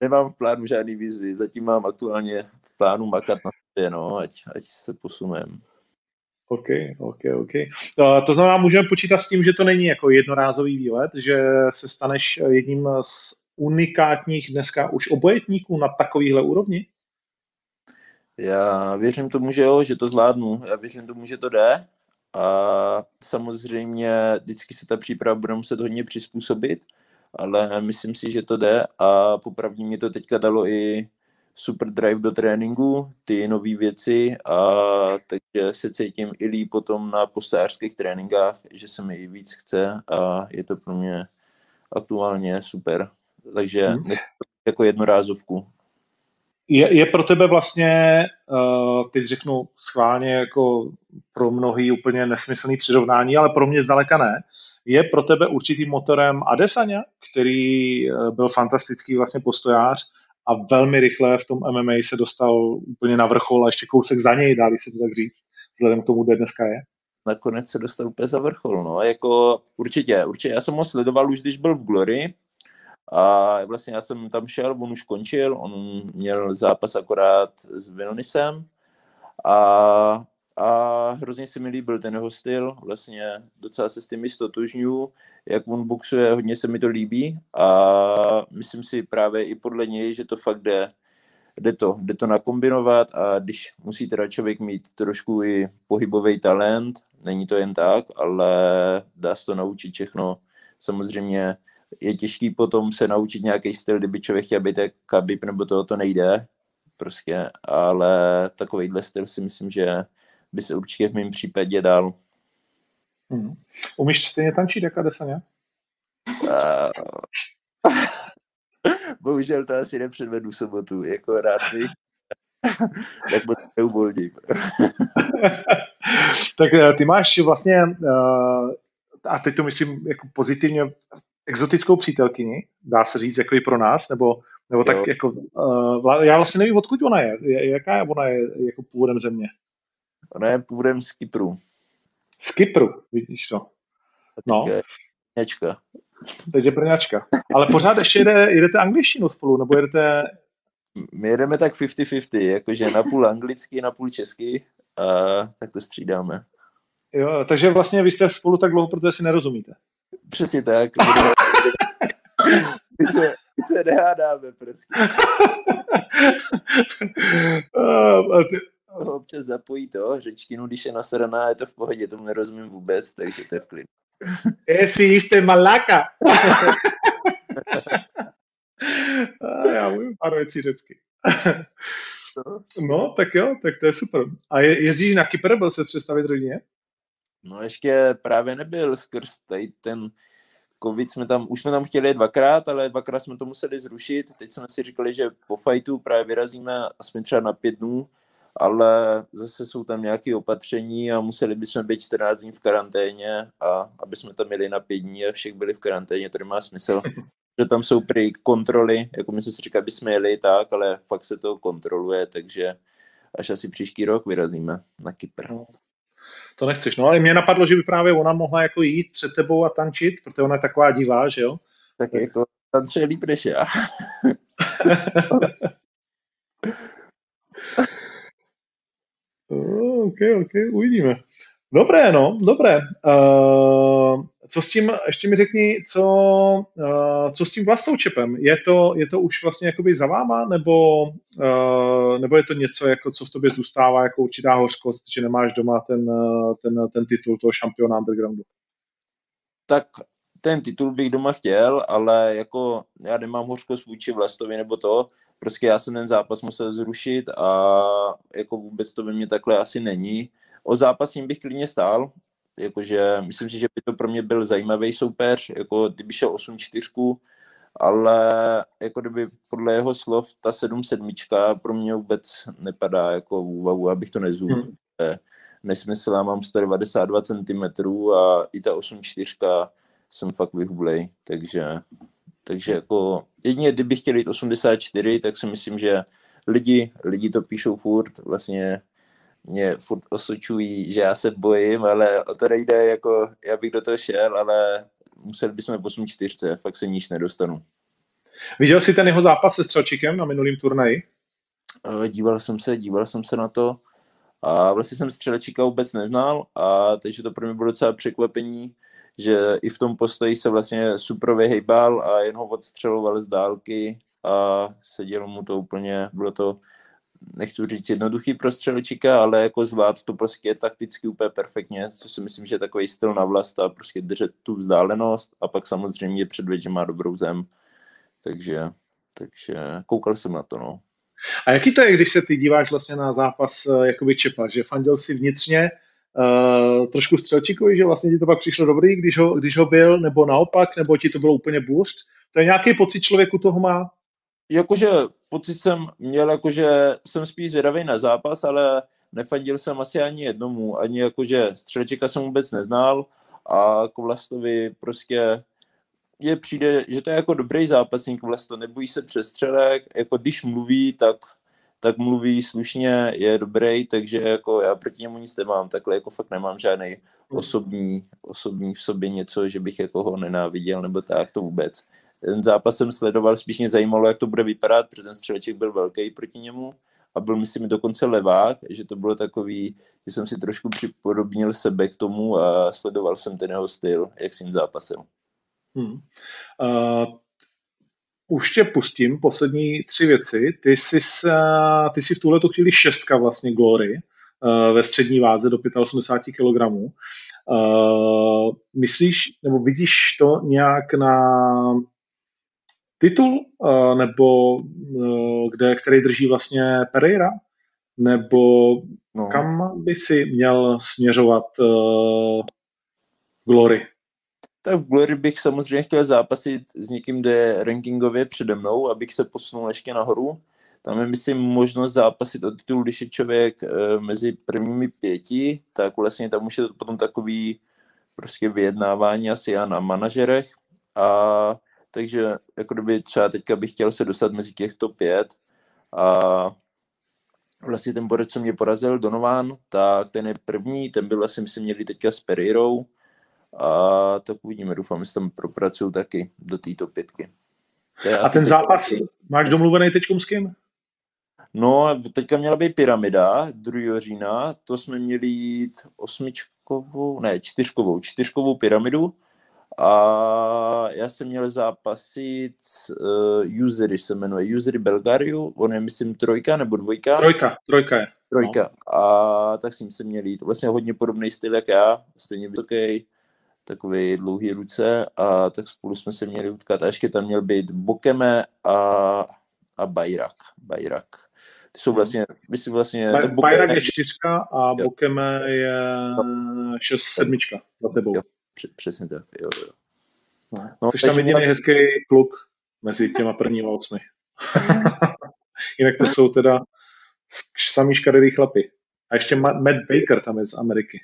nemám v plánu žádný výzvy, zatím mám aktuálně v plánu makat na sobě, no, ať, ať se posunem. OK, OK, OK. To znamená, můžeme počítat s tím, že to není jako jednorázový výlet, že se staneš jedním z unikátních dneska už obojetníků na takovýhle úrovni? Já věřím tomu, že jo, že to zvládnu. Já věřím tomu, že to jde. A samozřejmě vždycky se ta příprava bude muset hodně přizpůsobit, ale myslím si, že to jde a popravdě mě to teďka dalo i super drive do tréninku, ty nové věci a takže se cítím i líp potom na postářských tréninkách, že se mi i víc chce a je to pro mě aktuálně super. Takže hmm. jako jednorázovku. Je, je pro tebe vlastně, uh, teď řeknu schválně jako pro mnohý úplně nesmyslný přirovnání, ale pro mě zdaleka ne, je pro tebe určitým motorem Adesanya, který uh, byl fantastický vlastně postojář a velmi rychle v tom MMA se dostal úplně na vrchol a ještě kousek za něj, dá se to tak říct, vzhledem k tomu, kde dneska je. Nakonec se dostal úplně za vrchol, no, jako určitě, určitě, já jsem ho sledoval už, když byl v Glory, a vlastně já jsem tam šel, on už končil, on měl zápas akorát s Vilnisem a, a hrozně se mi líbil ten jeho styl, vlastně docela se s tím stotožňuju, jak on boxuje, hodně se mi to líbí a myslím si právě i podle něj, že to fakt jde, jde to, jde to nakombinovat a když musí teda člověk mít trošku i pohybový talent, není to jen tak, ale dá se to naučit všechno. Samozřejmě je těžký potom se naučit nějaký styl, kdyby člověk chtěl být jak Khabib, nebo toho to nejde, prostě, ale takovýhle styl si myslím, že by se určitě v mém případě dal. Hmm. Umíš stejně tančit jako Adesanya? Uh, [laughs] bohužel to asi nepředvedu sobotu, jako rád bych, [laughs] tak moc neuvolním. [laughs] tak eh, ty máš vlastně, uh, a teď to myslím jako pozitivně, exotickou přítelkyni, dá se říct, jako i pro nás, nebo, nebo tak jako, já vlastně nevím, odkud ona je, jaká ona je jako původem země? Ona je původem z Kypru. Z Kypru, vidíš to. No. Brňačka. Teď je Brňačka. Ale pořád ještě jede, jedete angličtinu spolu, nebo jedete... My jedeme tak 50-50, jakože na půl anglicky, na půl česky, a tak to střídáme. Jo, takže vlastně vy jste spolu tak dlouho, protože si nerozumíte. Přesně tak. my, se, my se nehádáme prostě. [laughs] Občas zapojí to, řečtinu, když je nasraná, je to v pohodě, tomu nerozumím vůbec, takže to je v klidu. [laughs] Esi jste malaka. [laughs] Já mluvím pár věcí řecky. No, tak jo, tak to je super. A je, jezdíš na Kypr, byl se představit rodině? No ještě právě nebyl skrz tady ten covid jsme tam, už jsme tam chtěli dvakrát, ale dvakrát jsme to museli zrušit. Teď jsme si říkali, že po fajtu právě vyrazíme aspoň třeba na pět dnů, ale zase jsou tam nějaké opatření a museli bychom být 14 dní v karanténě a aby jsme tam měli na pět dní a všech byli v karanténě, to nemá smysl. [laughs] Že tam jsou prý kontroly, jako my jsme si říkali, aby jsme jeli tak, ale fakt se to kontroluje, takže až asi příští rok vyrazíme na Kypr. No to nechceš. No ale mě napadlo, že by právě ona mohla jako jít před tebou a tančit, protože ona je taková divá, že jo? Tak, tak. jako tančuje líp než já. [laughs] [laughs] ok, ok, uvidíme. Dobré, no, dobré. Uh, co s tím, ještě mi řekni, co, uh, co s tím vlastoučepem? Je to, je to už vlastně jakoby za váma, nebo, uh, nebo je to něco, jako, co v tobě zůstává jako určitá hořkost, že nemáš doma ten, ten, ten titul toho šampiona undergroundu? Tak ten titul bych doma chtěl, ale jako já nemám hořkost vůči Vlastovi nebo to, prostě já jsem ten zápas musel zrušit a jako vůbec to by mě takhle asi není. O zápasím bych klidně stál, jakože myslím si, že by to pro mě byl zajímavý soupeř, jako kdyby šel 8-4, ale jako kdyby podle jeho slov ta 7 sedmička pro mě vůbec nepadá jako v úvahu, abych to nezůl. Hmm. Nesmysl, já mám 192 cm a i ta 8-4 jsem fakt vyhublej, takže, takže jako jedině kdyby chtěli jít 84, tak si myslím, že lidi, lidi to píšou furt, vlastně mě furt osočují, že já se bojím, ale o to nejde, jako já bych do toho šel, ale museli bychom v 8-4, fakt se níž nedostanu. Viděl jsi ten jeho zápas se Střelčíkem na minulým turnaji? Eh, díval jsem se, díval jsem se na to a vlastně jsem Střelčíka vůbec neznal a takže to pro mě bylo docela překvapení, že i v tom postoji se vlastně super vyhejbal a jen ho odstřeloval z dálky a sedělo mu to úplně, bylo to nechci říct jednoduchý pro střelčíka, ale jako zvlád to prostě takticky úplně perfektně, co si myslím, že je takový styl na vlast a prostě držet tu vzdálenost a pak samozřejmě předvěd, že má dobrou zem. Takže, takže koukal jsem na to, no. A jaký to je, když se ty díváš vlastně na zápas uh, jakoby Čepa, že fandil si vnitřně uh, trošku střelčíkovi, že vlastně ti to pak přišlo dobrý, když ho, když ho byl, nebo naopak, nebo ti to bylo úplně bůřt? To je nějaký pocit člověku toho má? Jakože pocit jsem měl, jakože jsem spíš zvědavý na zápas, ale nefandil jsem asi ani jednomu, ani jakože střelčíka jsem vůbec neznal a Vlastovi prostě je přijde, že to je jako dobrý zápasník, vlastně nebojí se přestřelek, jako když mluví, tak, tak mluví slušně, je dobrý, takže jako já proti němu nic nemám, takhle jako fakt nemám žádný hmm. osobní, osobní v sobě něco, že bych jako ho nenáviděl, nebo tak, to vůbec. Ten zápas jsem sledoval, spíš mě zajímalo, jak to bude vypadat, protože ten střeleček byl velký proti němu a byl myslím dokonce levák, že to bylo takový, že jsem si trošku připodobnil sebe k tomu a sledoval jsem ten jeho styl, jak s ním zápasil. Hmm. Uh, už tě pustím, poslední tři věci. Ty jsi, ty jsi v tuhle chvíli šestka vlastně Glory uh, ve střední váze do 85 kg. Uh, myslíš, nebo vidíš to nějak na titul, uh, nebo kde, který drží vlastně Pereira? Nebo no. kam by si měl směřovat Glory? Tak v Glory bych samozřejmě chtěl zápasit s někým, kdo je rankingově přede mnou, abych se posunul ještě nahoru. Tam je, myslím, možnost zápasit o titul, když je člověk e, mezi prvními pěti, tak vlastně tam už je to potom takový prostě vyjednávání asi já na manažerech. A takže jako kdyby třeba teďka bych chtěl se dostat mezi těchto pět a vlastně ten borec, co mě porazil, Donovan, tak ten je první, ten byl vlastně, myslím, měli teďka s Pereirou, a tak uvidíme, doufám, že tam propracuju taky do této pětky. A ten zápas taky. máš domluvený teď s kým? No, teďka měla být pyramida 2. října, to jsme měli jít osmičkovou, ne, čtyřkovou, čtyřkovou pyramidu a já jsem měl zápasit uh, Usery se jmenuje, Usery Belgariu, on je myslím trojka nebo dvojka? Trojka, trojka je. Trojka. No. A tak s ním jsem měl jít. Vlastně hodně podobný styl jak já, stejně vysoký, takový dlouhý ruce a tak spolu jsme se měli utkat. A ještě tam měl být Bokeme a, a Bajrak. Bajrak. Ty jsou vlastně, myslím vlastně... Ba- Bajrak je čtyřka a jo. Bokeme je šest sedmička za tebou. Jo, přesně tak, jo, jo. No, no, jsi tam jediný hezký kluk mezi těma prvníma osmi. [laughs] Jinak to jsou teda samý škaredý chlapy. A ještě Matt Baker tam je z Ameriky.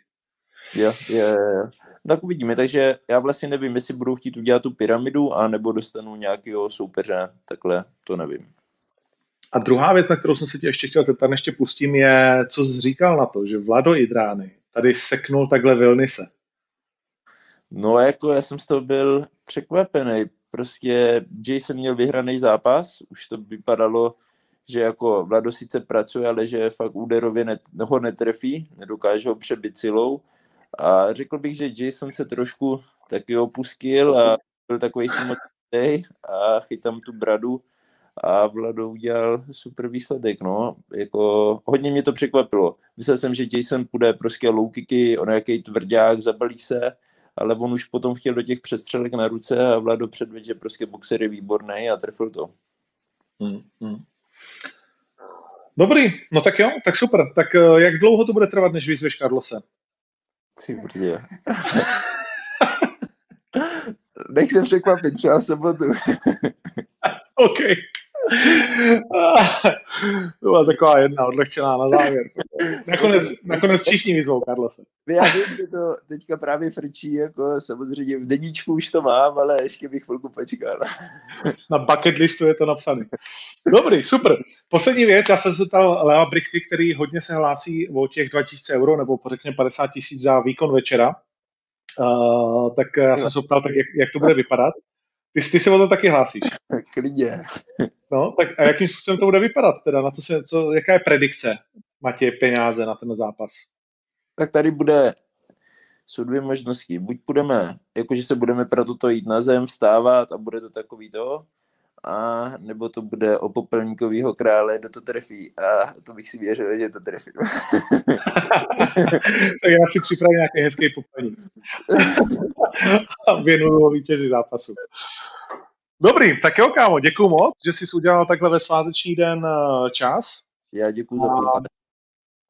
Jo, jo, jo. Tak uvidíme, takže já vlastně nevím, jestli budou chtít udělat tu pyramidu, a nebo dostanu nějakého soupeře, takhle to nevím. A druhá věc, na kterou jsem se tě ještě chtěl zeptat, ještě pustím, je, co jsi říkal na to, že Vlado Idrány tady seknul takhle Vilnise. No jako já jsem z toho byl překvapený. Prostě Jason měl vyhraný zápas, už to vypadalo, že jako Vlado sice pracuje, ale že fakt úderově net, ho netrefí, nedokáže ho přebit silou a řekl bych, že Jason se trošku taky opustil a byl takový samotný a chytám tu bradu a Vlado udělal super výsledek, no. Jako, hodně mě to překvapilo. Myslel jsem, že Jason půjde prostě low kicky, on jaký tvrdák, zabalí se, ale on už potom chtěl do těch přestřelek na ruce a Vlado předvedl, že prostě boxer je výborný a trefil to. Hmm, hmm. Dobrý, no tak jo, tak super. Tak eh, jak dlouho to bude trvat, než vyzveš Karlose? Ty brdě. Nech se překvapit, třeba v sobotu. [laughs] OK. To byla taková jedna odlehčená na závěr. nakonec, nakonec všichni vyzvou Karlose. Já vím, že to teďka právě frčí, jako samozřejmě v deníčku už to mám, ale ještě bych chvilku počkal. Na bucket listu je to napsané. Dobrý, super. Poslední věc, já jsem se ptal Lea Brichty, který hodně se hlásí o těch 2000 euro, nebo řekněme 50 tisíc za výkon večera. Uh, tak já jsem se ptal, tak jak, jak to bude vypadat. Ty, ty se o to taky hlásíš. [laughs] Klidně. No, tak a jakým způsobem to bude vypadat teda? Na co se, co, jaká je predikce Matěj peníze na ten zápas? Tak tady bude, jsou dvě možnosti. Buď budeme, jakože se budeme pro toto jít na zem, vstávat a bude to takový to, a nebo to bude o popelníkovýho krále, kdo to trefí. A to bych si věřil, že to trefí. [laughs] tak já si připravím nějaký hezký popelník. [laughs] a věnuju vítězi zápasu. Dobrý, tak jo, kámo, děkuji moc, že jsi udělal takhle ve sváteční den eh, čas. Já děkuji za pozvání.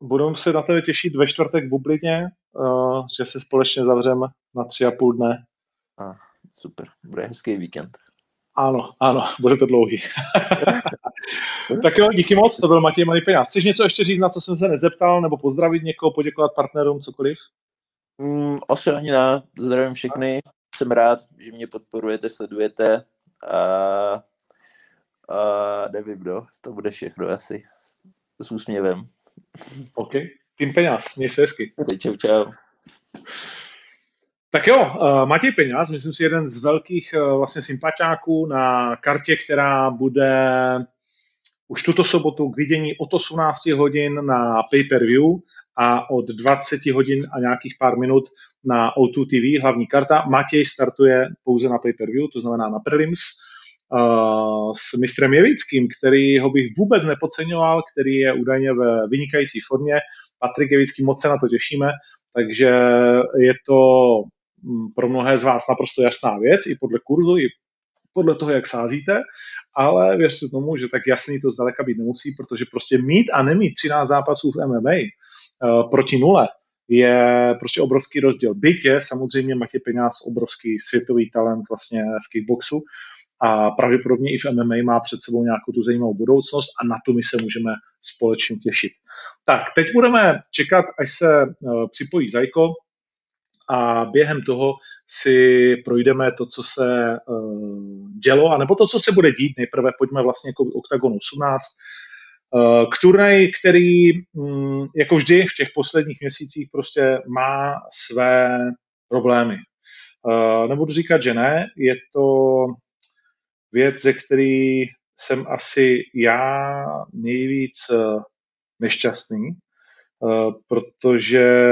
Budeme se na tebe těšit ve čtvrtek v Bublině, uh, že se společně zavřeme na tři a půl dne. A, super, bude hezký víkend. Ano, ano, bude to dlouhý. [laughs] tak jo, díky moc, to byl Matěj Malý Peňáz. Chceš něco ještě říct, na co jsem se nezeptal, nebo pozdravit někoho, poděkovat partnerům, cokoliv? Mm, asi ani ne, zdravím všechny, jsem rád, že mě podporujete, sledujete a, a nevím, no, to bude všechno asi s úsměvem. OK, tým peněz, měj se hezky. Čau, čau. Tak jo, uh, Matěj Peňaz, myslím si, jeden z velkých uh, vlastně sympatiáků na kartě, která bude už tuto sobotu k vidění od 18 hodin na pay-per-view a od 20 hodin a nějakých pár minut na O2 TV, hlavní karta. Matěj startuje pouze na pay-per-view, to znamená na prelims, uh, s mistrem Jevickým, který ho bych vůbec nepodceňoval, který je údajně ve vynikající formě. Patrik Jevický, moc se na to těšíme, takže je to pro mnohé z vás naprosto jasná věc, i podle kurzu, i podle toho, jak sázíte, ale věřte tomu, že tak jasný to zdaleka být nemusí, protože prostě mít a nemít 13 zápasů v MMA uh, proti nule je prostě obrovský rozdíl. Byť je samozřejmě Matěj Peňáz obrovský světový talent vlastně v kickboxu a pravděpodobně i v MMA má před sebou nějakou tu zajímavou budoucnost a na to my se můžeme společně těšit. Tak, teď budeme čekat, až se uh, připojí Zajko a během toho si projdeme to, co se uh, dělo, anebo to, co se bude dít. Nejprve pojďme vlastně jako Octagon 18, uh, k turnej, který um, jako vždy v těch posledních měsících prostě má své problémy. Uh, nebudu říkat, že ne, je to věc, ze který jsem asi já nejvíc nešťastný, protože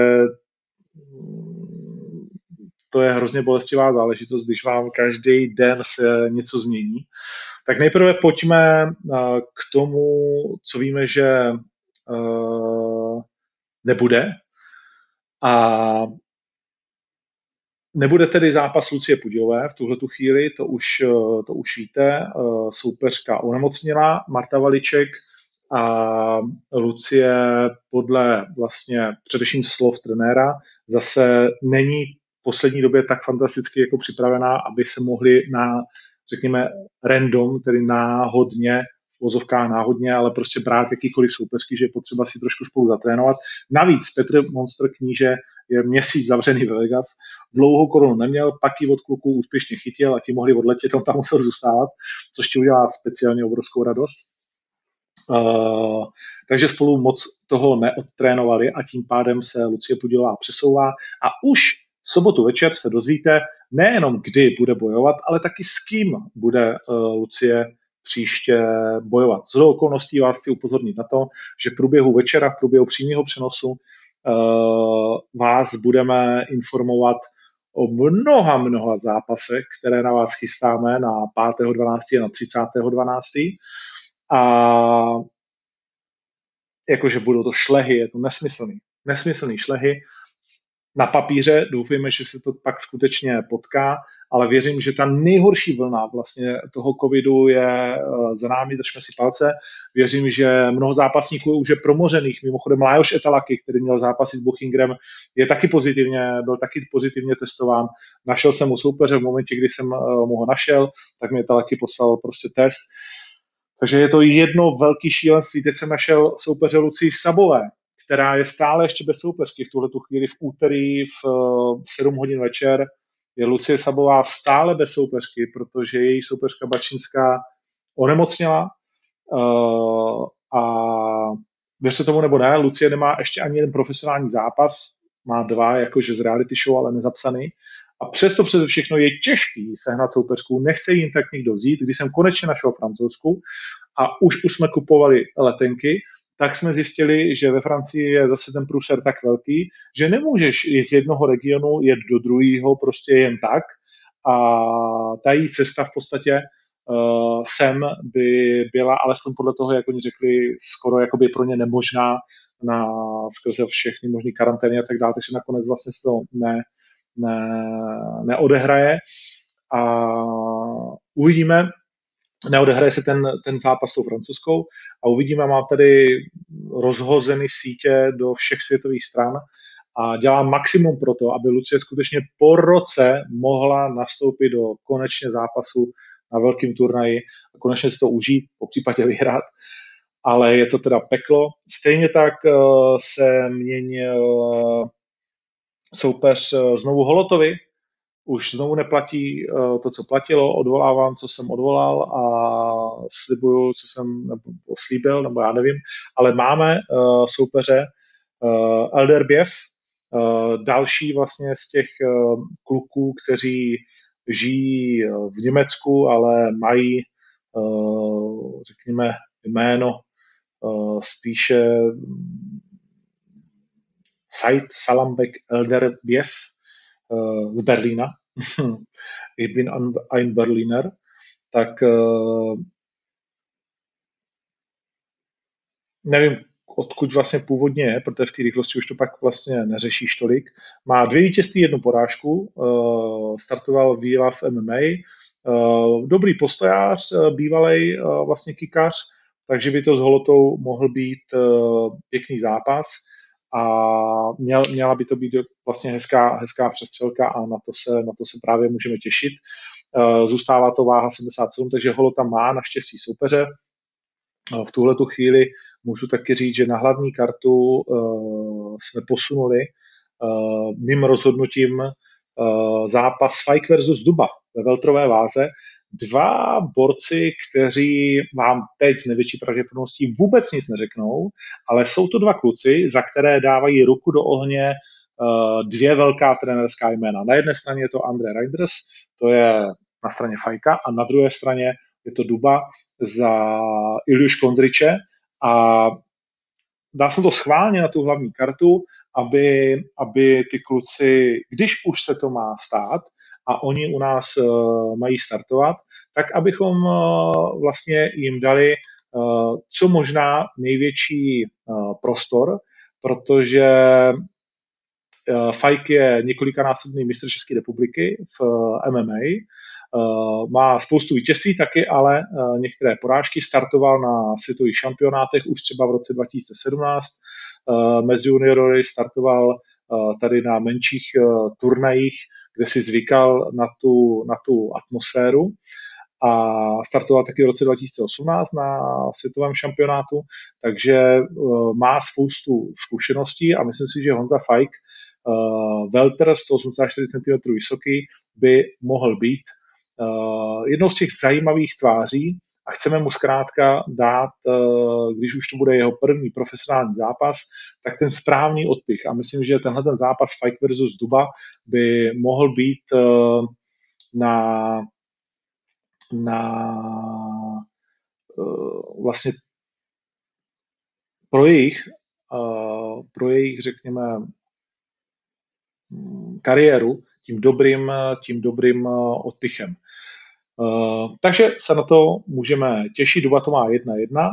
to je hrozně bolestivá záležitost, když vám každý den se něco změní. Tak nejprve pojďme k tomu, co víme, že nebude. A Nebude tedy zápas Lucie Pudilové v tuhle chvíli, to už, to už víte. Soupeřka onemocněla, Marta Valiček a Lucie podle vlastně především slov trenéra zase není poslední době tak fantasticky jako připravená, aby se mohli na, řekněme, random, tedy náhodně v vozovkách náhodně, ale prostě brát jakýkoliv soupeřky, že je potřeba si trošku spolu zatrénovat. Navíc Petr Monster kníže je měsíc zavřený ve Vegas, dlouhou korunu neměl, pak ji od kluků úspěšně chytil a ti mohli odletět, on tam musel zůstávat, což ti udělá speciálně obrovskou radost. Uh, takže spolu moc toho neodtrénovali a tím pádem se Lucie Pudilová přesouvá a už v sobotu večer se dozvíte nejenom kdy bude bojovat, ale taky s kým bude uh, Lucie příště bojovat. Z okolností vás chci upozornit na to, že v průběhu večera, v průběhu přímého přenosu uh, vás budeme informovat o mnoha, mnoha zápasech, které na vás chystáme na 5.12. a na 30.12. A jakože budou to šlehy, je to nesmyslný. Nesmyslný šlehy, na papíře. Doufejme, že se to pak skutečně potká, ale věřím, že ta nejhorší vlna vlastně toho covidu je eh, za námi, držme si palce. Věřím, že mnoho zápasníků už je promořených. Mimochodem Lajoš Etalaky, který měl zápasy s Buchingrem, je taky pozitivně, byl taky pozitivně testován. Našel jsem mu soupeře v momentě, kdy jsem eh, mu ho našel, tak mi Etalaky poslal prostě test. Takže je to jedno velký šílenství. Teď jsem našel soupeře Lucí Sabové, která je stále ještě bez soupeřky v tuhle tu chvíli v úterý v 7 hodin večer je Lucie Sabová stále bez soupeřky, protože její soupeřka Bačinská onemocněla uh, a věřte tomu nebo ne, Lucie nemá ještě ani jeden profesionální zápas, má dva jakože z reality show, ale nezapsaný. A přesto přes všechno je těžký sehnat soupeřku, nechce jim tak nikdo vzít. Když jsem konečně našel francouzsku a už, už jsme kupovali letenky, tak jsme zjistili, že ve Francii je zase ten průser tak velký, že nemůžeš z jednoho regionu jet do druhého prostě jen tak. A ta její cesta v podstatě uh, sem by byla, alespoň podle toho, jak oni řekli, skoro jakoby pro ně nemožná na skrze všechny možné karantény a tak dále, takže nakonec vlastně se to ne, ne, neodehraje. A uvidíme, neodehraje se ten, ten zápas s tou francouzskou a uvidíme, má tady rozhozený sítě do všech světových stran a dělá maximum pro to, aby Lucie skutečně po roce mohla nastoupit do konečně zápasu na velkým turnaji a konečně si to užít, po případě vyhrát. Ale je to teda peklo. Stejně tak uh, se měnil uh, soupeř uh, znovu Holotovi, už znovu neplatí uh, to, co platilo, odvolávám, co jsem odvolal a slibuju, co jsem nebo slíbil, nebo já nevím, ale máme uh, soupeře uh, Elder Biev, uh, další vlastně z těch kluků, kteří žijí v Německu, ale mají, řekněme, jméno spíše Said Salambek Elder Biev uh, z Berlína, [laughs] ich bin ein Berliner, tak uh, nevím, odkud vlastně původně je, protože v té rychlosti už to pak vlastně neřešíš tolik. Má dvě vítězství, jednu porážku, uh, startoval výva v MMA, uh, dobrý postojář, bývalý vlastně kikař, takže by to s Holotou mohl být pěkný zápas a měl, měla by to být vlastně hezká, hezká přestřelka a na to, se, na to se právě můžeme těšit. Eh, zůstává to váha 77, takže Holota má naštěstí soupeře. Eh, v tuhle tu chvíli můžu taky říct, že na hlavní kartu uh, jsme posunuli mým rozhodnutím zápas Fike versus Duba ve veltrové váze, dva borci, kteří vám teď s největší pravděpodobností vůbec nic neřeknou, ale jsou to dva kluci, za které dávají ruku do ohně uh, dvě velká trenerská jména. Na jedné straně je to Andre Reinders, to je na straně Fajka, a na druhé straně je to Duba za Iliuš Kondriče a dá se to schválně na tu hlavní kartu, aby, aby ty kluci, když už se to má stát, a oni u nás uh, mají startovat, tak abychom uh, vlastně jim dali uh, co možná největší prostor, protože Fajk je několikanásobný mistr České republiky v MMA, má spoustu vítězství taky, ale některé porážky. Startoval na světových šampionátech už třeba v roce 2017. Mezi juniory startoval tady na menších turnajích kde si zvykal na tu, na tu atmosféru a startoval taky v roce 2018 na světovém šampionátu, takže uh, má spoustu zkušeností a myslím si, že Honza Fajk, uh, welter 184 cm vysoký, by mohl být jednou z těch zajímavých tváří a chceme mu zkrátka dát, uh, když už to bude jeho první profesionální zápas, tak ten správný odpich. A myslím, že tenhle ten zápas Fight versus Duba by mohl být uh, na, na vlastně pro jejich, pro jejich, řekněme, mm, kariéru tím dobrým, tím dobrým odpichem. Uh, takže se na to můžeme těšit. Duba to má jedna jedna.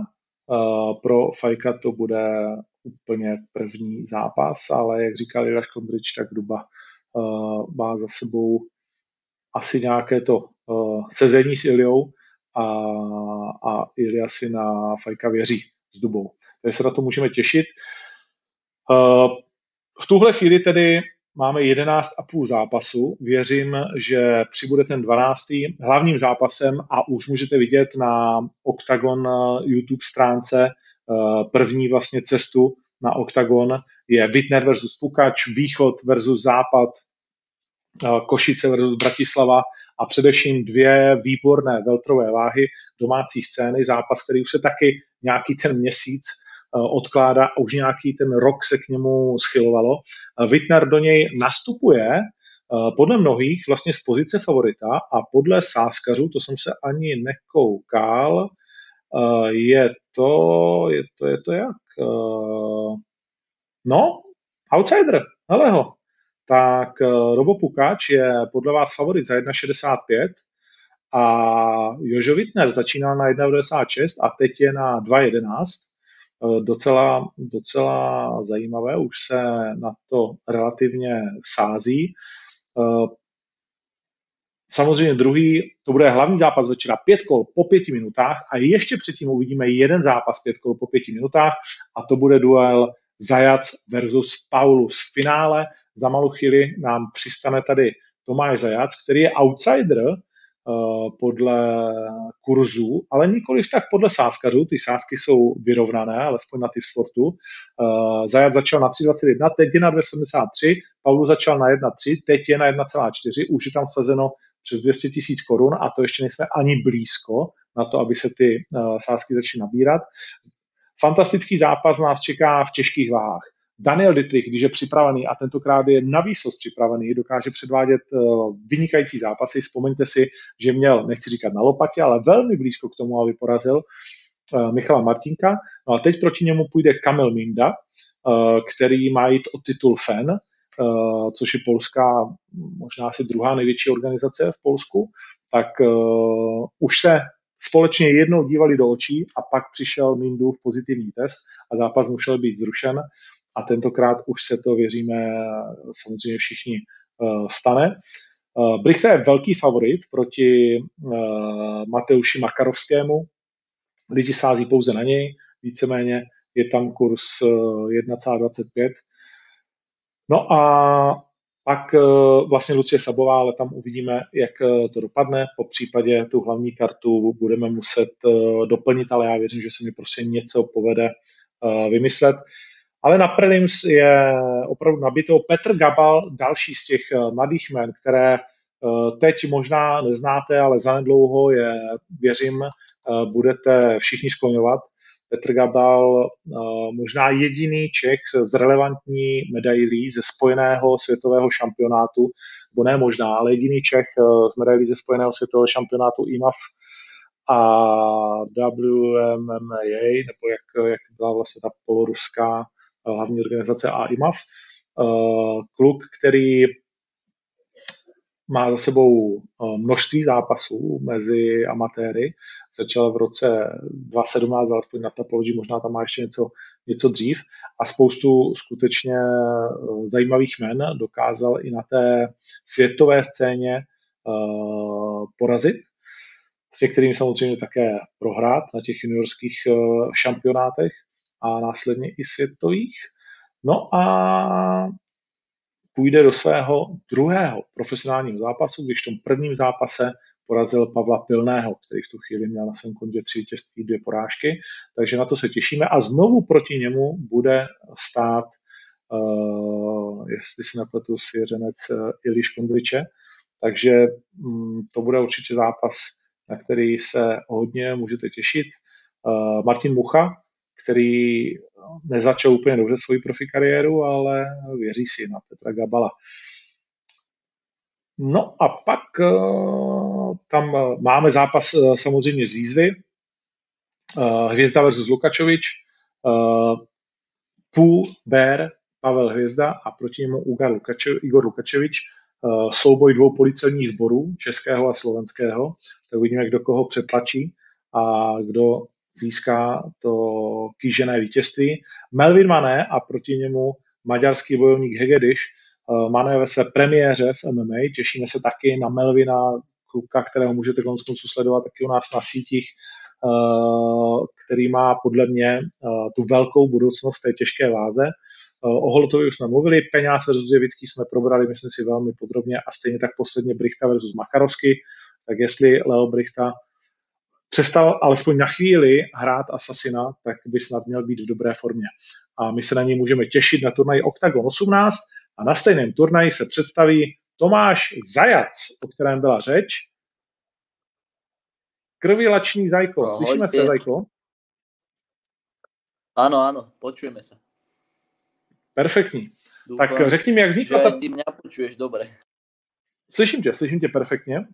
Uh, pro Fajka to bude úplně první zápas, ale jak říkal Jiráš Kondrič, tak Duba má za sebou asi nějaké to sezení s Iliou a, a Ilia si na Fajka věří s Dubou. Takže se na to můžeme těšit. V tuhle chvíli tedy máme 11,5 zápasu. Věřím, že přibude ten 12. hlavním zápasem a už můžete vidět na Octagon YouTube stránce první vlastně cestu na OKTAGON je Wittner versus Pukač, Východ versus Západ, Košice versus Bratislava a především dvě výborné veltrové váhy domácí scény, zápas, který už se taky nějaký ten měsíc odkládá a už nějaký ten rok se k němu schylovalo. Wittner do něj nastupuje podle mnohých vlastně z pozice favorita a podle sáskařů, to jsem se ani nekoukal, je to, je to, je to jak? No, outsider, hele ho. Tak Robo Pukač je podle vás favorit za 1,65 a Jožo Wittner začínal na 1,96 a teď je na 2,11. Docela, docela zajímavé, už se na to relativně sází. Samozřejmě druhý, to bude hlavní zápas večera, pět kol po pěti minutách a ještě předtím uvidíme jeden zápas pět kol po pěti minutách a to bude duel Zajac versus Paulus v finále. Za malou chvíli nám přistane tady Tomáš Zajac, který je outsider podle kurzu, ale nikoliv tak podle sáskařů, ty sásky jsou vyrovnané, alespoň na ty v sportu. Uh, Zajac začal na 3,21, teď je na 2,73, Paulus začal na 1,3, teď je na 1,4, už je tam sazeno přes 200 tisíc korun a to ještě nejsme ani blízko na to, aby se ty uh, sázky začaly nabírat. Fantastický zápas nás čeká v těžkých váhách. Daniel Dietrich, když je připravený a tentokrát je na výsost připravený, dokáže předvádět uh, vynikající zápasy. Vzpomeňte si, že měl, nechci říkat na lopatě, ale velmi blízko k tomu, aby porazil uh, Michala Martinka. No a teď proti němu půjde Kamil Minda, uh, který má jít o titul FEN, což je polská, možná asi druhá největší organizace v Polsku, tak už se společně jednou dívali do očí a pak přišel Mindův pozitivní test a zápas musel být zrušen a tentokrát už se to, věříme, samozřejmě všichni uh, stane. Uh, Brichta je velký favorit proti uh, Mateuši Makarovskému. Lidi sází pouze na něj, víceméně je tam kurz 1,25 No a pak eh, vlastně Lucie Sabová, ale tam uvidíme, jak eh, to dopadne. Po případě tu hlavní kartu budeme muset eh, doplnit, ale já věřím, že se mi prostě něco povede vymyslet. Ale na prelims je opravdu nabito Petr Gabal, další z těch mladých men, které teď možná neznáte, ale zanedlouho je, věřím, budete všichni skloňovat. Petr Gabal eh, možná jediný Čech z relevantní medailí ze spojeného světového šampionátu, nebo ne možná, ale jediný Čech eh, z medailí ze spojeného světového šampionátu IMAF a WMMA, nebo jak, jak byla vlastně ta poloruská eh, hlavní organizace AIMAF. Kluk, který má za sebou eh, množství zápasů mezi amatéry. Začal v roce 2017, alespoň na Tapology, možná tam má ještě něco, něco dřív a spoustu skutečně eh, zajímavých men dokázal i na té světové scéně porazit, s některým samozřejmě také prohrát na těch juniorských šampionátech a následně i světových. No a půjde do svého druhého profesionálního zápasu, když v tom prvním zápase porazil Pavla Pilného, který v tu chvíli měl na svém kontě tři vítězství, dvě porážky, takže na to se těšíme a znovu proti němu bude stát, uh, jestli si nepletu, svěřenec uh, Iliš Kondriče, takže um, to bude určitě zápas, na který se hodně můžete těšit. Uh, Martin Mucha, který nezačal úplně dobře svoji profi kariéru, ale věří si na Petra Gabala. No a pak uh, tam máme zápas uh, samozřejmě z výzvy. Uh, Hvězda versus Lukačovič. Pů, Bér, Pavel Hvězda a proti němu Igor, Lukačev, Igor Lukačevič. Souboj dvou policejních sborů, českého a slovenského. Tak uvidíme, kdo koho přetlačí a kdo získá to kýžené vítězství. Melvin Mané a proti němu maďarský bojovník Hegediš. Eh, Mané ve své premiéře v MMA, těšíme se taky na Melvina, kluka, kterého můžete konec konců sledovat taky u nás na sítích, eh, který má podle mě eh, tu velkou budoucnost té těžké váze. O Holotovi už jsme mluvili, Peňáz versus Jevický jsme probrali, myslím si, velmi podrobně a stejně tak posledně Brichta versus Makarovsky. Tak jestli Leo Brichta přestal alespoň na chvíli hrát Assassina, tak by snad měl být v dobré formě. a my se na něj můžeme těšit na turnaji Octagon 18 a na stejném turnaji se představí Tomáš Zajac, o kterém byla řeč. Krvilační Zajko. Ahojte. Slyšíme se, Zajko? Áno, áno, počujeme sa. Perfektní. Tak Dúfam, řekni mi, jak vznikla ta... ty mňa počuješ dobre. Slyším tě, slyším tě perfektně.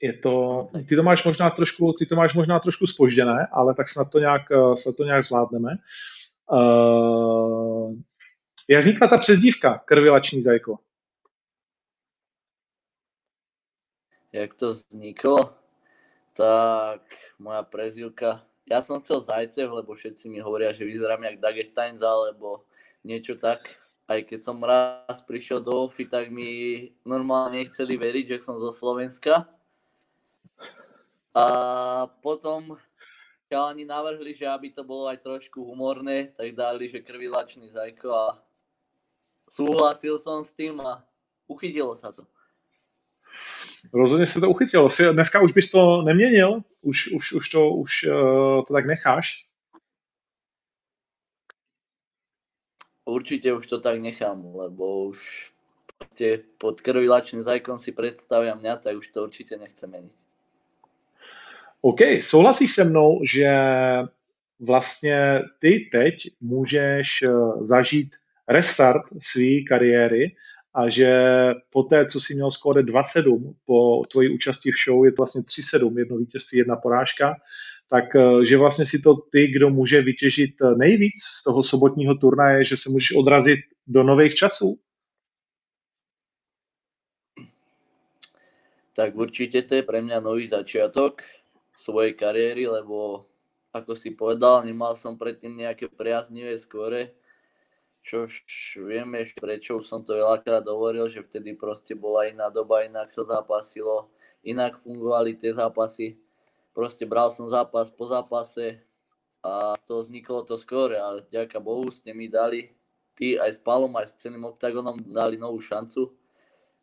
Je to, ty to máš možná trošku, ty to máš možná trošku spožděné, ale tak snad to nějak, eh, snad to nějak zvládneme. Uh, jak vznikla ta přezdívka krvilační zajko? Jak to vzniklo? Tak moja prezivka, ja som chcel Zajcev, lebo všetci mi hovoria, že vyzerám jak Dagestanec alebo niečo tak. Aj keď som raz prišiel do OFI, tak mi normálne nechceli veriť, že som zo Slovenska. A potom chalani navrhli, že aby to bolo aj trošku humorné, tak dali, že krvilačný zajko a súhlasil som s tým a uchytilo sa to. Rozhodně se to uchytilo. Dneska už bys to neměnil? Už, už, už to, už uh, to tak necháš? Určite už to tak nechám, lebo už pod krvilačným zajkom si predstavia mňa, tak už to určite nechcem meniť. OK, souhlasíš se mnou, že vlastně ty teď můžeš eh, zažít restart své kariéry a že po té, co si měl skóre 2-7 po tvojí účasti v show, je to vlastně 3-7, jedno vítězství, jedna porážka, tak eh, že vlastně si to ty, kdo může vytěžit eh, nejvíc z toho sobotního turnaje, že se můžeš odrazit do nových časů? Tak určite to je pre mňa nový začiatok svojej kariéry, lebo ako si povedal, nemal som predtým nejaké priaznivé skóre, čož vieme prečo, už som to veľakrát hovoril, že vtedy proste bola iná doba, inak sa zápasilo, inak fungovali tie zápasy. Proste bral som zápas po zápase a z toho vzniklo to skóre a ďaká Bohu ste mi dali, ty aj s Palom, aj s celým OKTAGONom dali novú šancu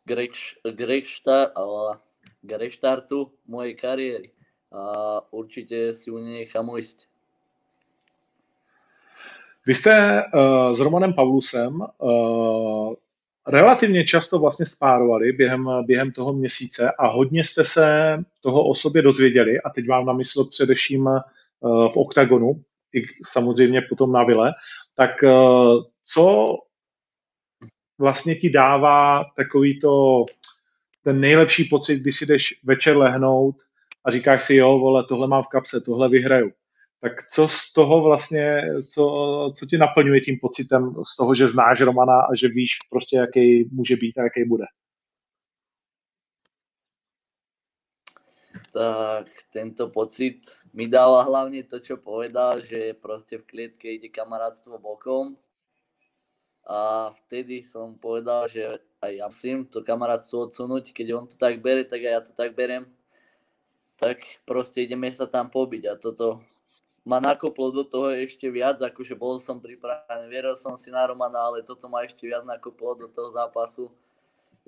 k, reš, k, rešta, k reštartu mojej kariéry a určite si ju nenechám ujsť. Vy jste uh, s Romanem Pavlusem uh, relativně často vlastně spárovali během, během toho měsíce a hodně jste se toho o sobě dozvěděli a teď vám na mysl především uh, v OKTAGONu, i samozřejmě potom na Vile. Tak uh, co vlastně ti dává takový to, ten nejlepší pocit, když si jdeš večer lehnout a říkáš si, jo, vole, tohle mám v kapse, tohle vyhraju. Tak co z toho vlastně, co, co ti naplňuje tím pocitem z toho, že znáš Romana a že víš prostě, jaký může být a jaký bude? Tak tento pocit mi dáva hlavne to, čo povedal, že proste v klietke ide kamarátstvo bokom. A vtedy som povedal, že aj ja musím to kamarátstvo odsunúť, keď on to tak bere, tak aj ja to tak berem. Tak proste ideme sa tam pobiť a toto ma nakoplo do toho ešte viac, akože bol som pripravený, vieril som si na Romana, ale toto ma ešte viac nakoplo do toho zápasu,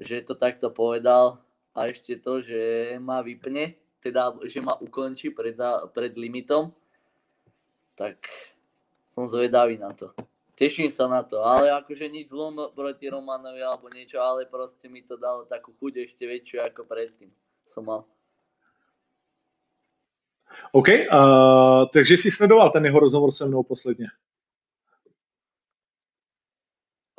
že to takto povedal a ešte to, že ma vypne, teda že ma ukončí pred, za, pred limitom, tak som zvedavý na to. Teším sa na to, ale akože nič zlom proti Romanovi alebo niečo, ale proste mi to dalo takú chuť ešte väčšiu ako predtým som mal. OK, uh, takže jsi sledoval ten jeho rozhovor se mnou posledně?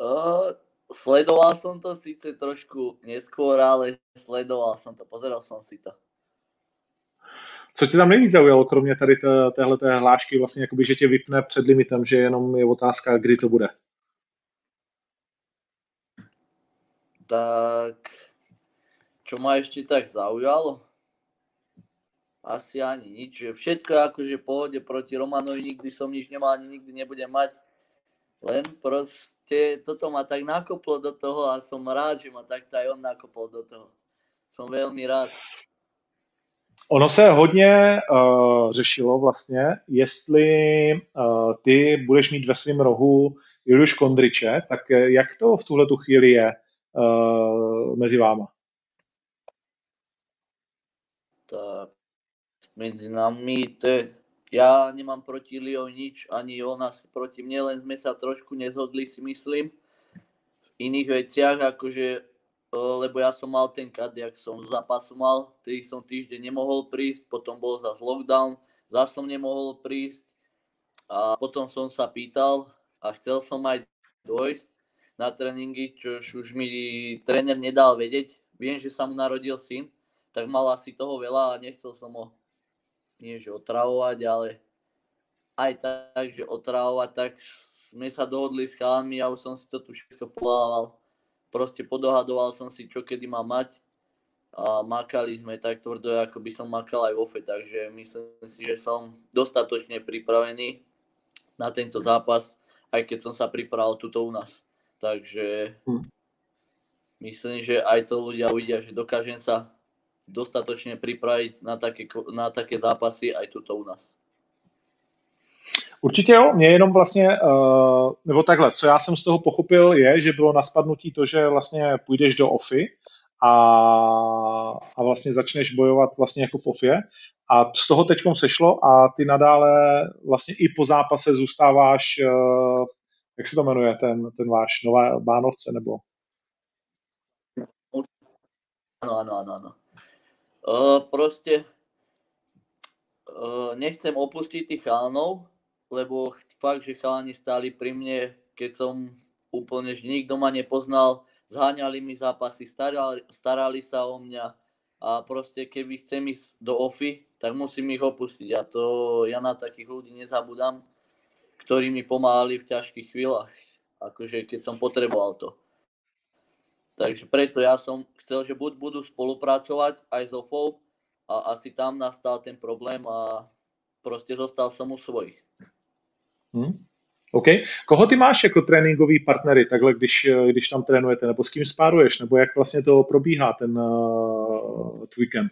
Uh, sledoval som to síce trošku neskôr, ale sledoval som to, pozeral som si to. Co tě tam nejvíc zaujalo, kromě tady téhle hlášky, vlastně jakoby, že tě vypne před limitem, že jenom je otázka, kdy to bude? Tak, čo ma ešte tak zaujalo? Asi ani nič, že všetko je akože pohode proti Romanovi, nikdy som nič nemal, ani nikdy nebudem mať. Len proste toto ma tak nakoplo do toho a som rád, že ma takto aj on nakopol do toho. Som veľmi rád. Ono se hodně uh, řešilo vlastně, jestli uh, ty budeš mít ve svém rohu Juliuš Kondriče, tak jak to v tuhle tu chvíli je uh, mezi váma? Tak medzi nami to je ja nemám proti Leo nič, ani on asi proti mne, len sme sa trošku nezhodli si myslím v iných veciach, akože lebo ja som mal ten kad, jak som zápasu mal, ktorý som týždeň nemohol prísť, potom bol zase lockdown, zase som nemohol prísť a potom som sa pýtal a chcel som aj dojsť na tréningy, čo už mi tréner nedal vedieť. Viem, že sa mu narodil syn, tak mal asi toho veľa a nechcel som ho nie že otravovať, ale aj tak, že otravovať, tak sme sa dohodli s chalami a už som si to tu všetko polával proste podohadoval som si, čo kedy mám mať a makali sme tak tvrdo, ako by som makal aj v OFE, takže myslím si, že som dostatočne pripravený na tento zápas, aj keď som sa pripravil tuto u nás. Takže hm. myslím, že aj to ľudia uvidia, že dokážem sa dostatočne pripraviť na také, na také zápasy aj tuto u nás. Určitě jo, mě jenom vlastně, uh, nebo takhle, co já jsem z toho pochopil je, že bylo na spadnutí to, že vlastně půjdeš do OFI a, a vlastně začneš bojovat vlastně jako v OFIE a z toho teďkom sešlo a ty nadále vlastně i po zápase zůstáváš, uh, jak se to jmenuje, ten, ten váš nová Bánovce, nebo? Ano, ano, ano, ano. Uh, prostě uh, nechcem opustiť tých chalanov, lebo fakt, že chalani stáli pri mne, keď som úplne, že nikto ma nepoznal, zháňali mi zápasy, starali, starali sa o mňa. A proste keby chcem ísť do OFI, tak musím ich opustiť. A to ja na takých ľudí nezabudám, ktorí mi pomáhali v ťažkých chvíľach, akože keď som potreboval to. Takže preto ja som chcel, že buď budú spolupracovať aj s OFO a asi tam nastal ten problém a proste zostal som u svojich. Hmm. OK. Koho ty máš jako tréninkový partnery, takhle, když, když tam trénujete, nebo s kým spáruješ, nebo jak vlastně to probíhá, ten uh, tvůj kemp?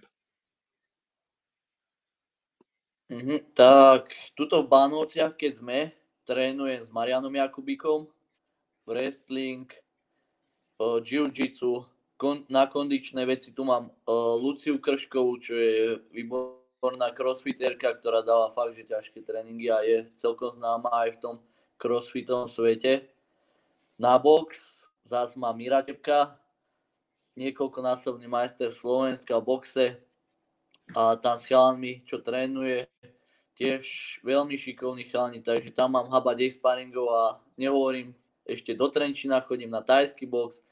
Mm-hmm, tak tuto v Bánovciach, keď sme, trénujem s Marianom Jakubíkom, wrestling, jiu-jitsu, kon, na kondičné veci tu mám uh, Luciu Krškovú, čo je výborná crossfiterka, ktorá dala fakt, že ťažké tréningy a je celkom známa aj v tom crossfitom svete. Na box zás má Mira Tepka, niekoľkonásobný majster Slovenska v boxe a tam s chalami, čo trénuje, tiež veľmi šikovní chalani, takže tam mám haba dej sparingov a nehovorím, ešte do Trenčina chodím na tajský box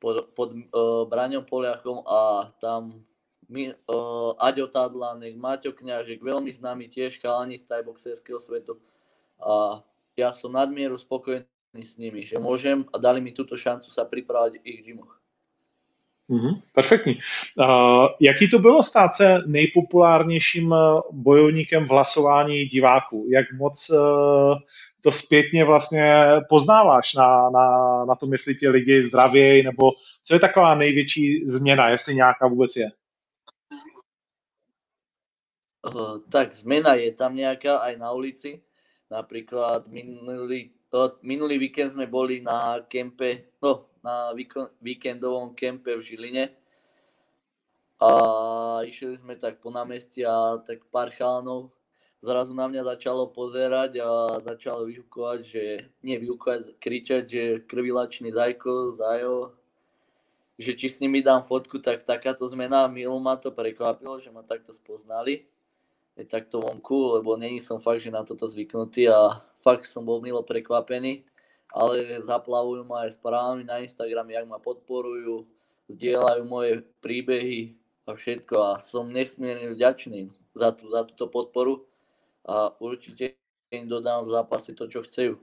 pod, pod uh, Braňom Poliachom a tam my, uh, Aďo Tadlanek, Maťo Kňažek, veľmi známy tiež chalani z tajboxerského svetu. A ja som nadmieru spokojný s nimi, že môžem a dali mi túto šancu sa pripravať v ich gymoch. Mm-hmm, perfektní. Uh, jaký to bylo stát se nejpopulárnějším bojovníkem v hlasování diváků? Jak moc uh, to zpětně vlastně poznáváš na, na, na tom, jestli ti lidi zdravějí, nebo co je taková největší změna, jestli nějaká vůbec je? Uh, tak zmena je tam nejaká aj na ulici. Napríklad minulý, uh, minulý víkend sme boli na kempe, no, na víkendovom kempe v Žiline. A išli sme tak po námestí a tak pár chalanov zrazu na mňa začalo pozerať a začalo vyhukovať, že, nie vyhukovať, kričať, že krvilačný zajko, zajo, že či s nimi dám fotku, tak takáto zmena, milo ma to prekvapilo, že ma takto spoznali. Je takto vonku, lebo není som fakt, že na toto zvyknutý a fakt som bol milo prekvapený, ale zaplavujú ma aj správami na Instagrame, jak ma podporujú, zdieľajú moje príbehy a všetko a som nesmierne vďačný za, tú, za túto podporu a určite im dodám v zápase to, čo chcú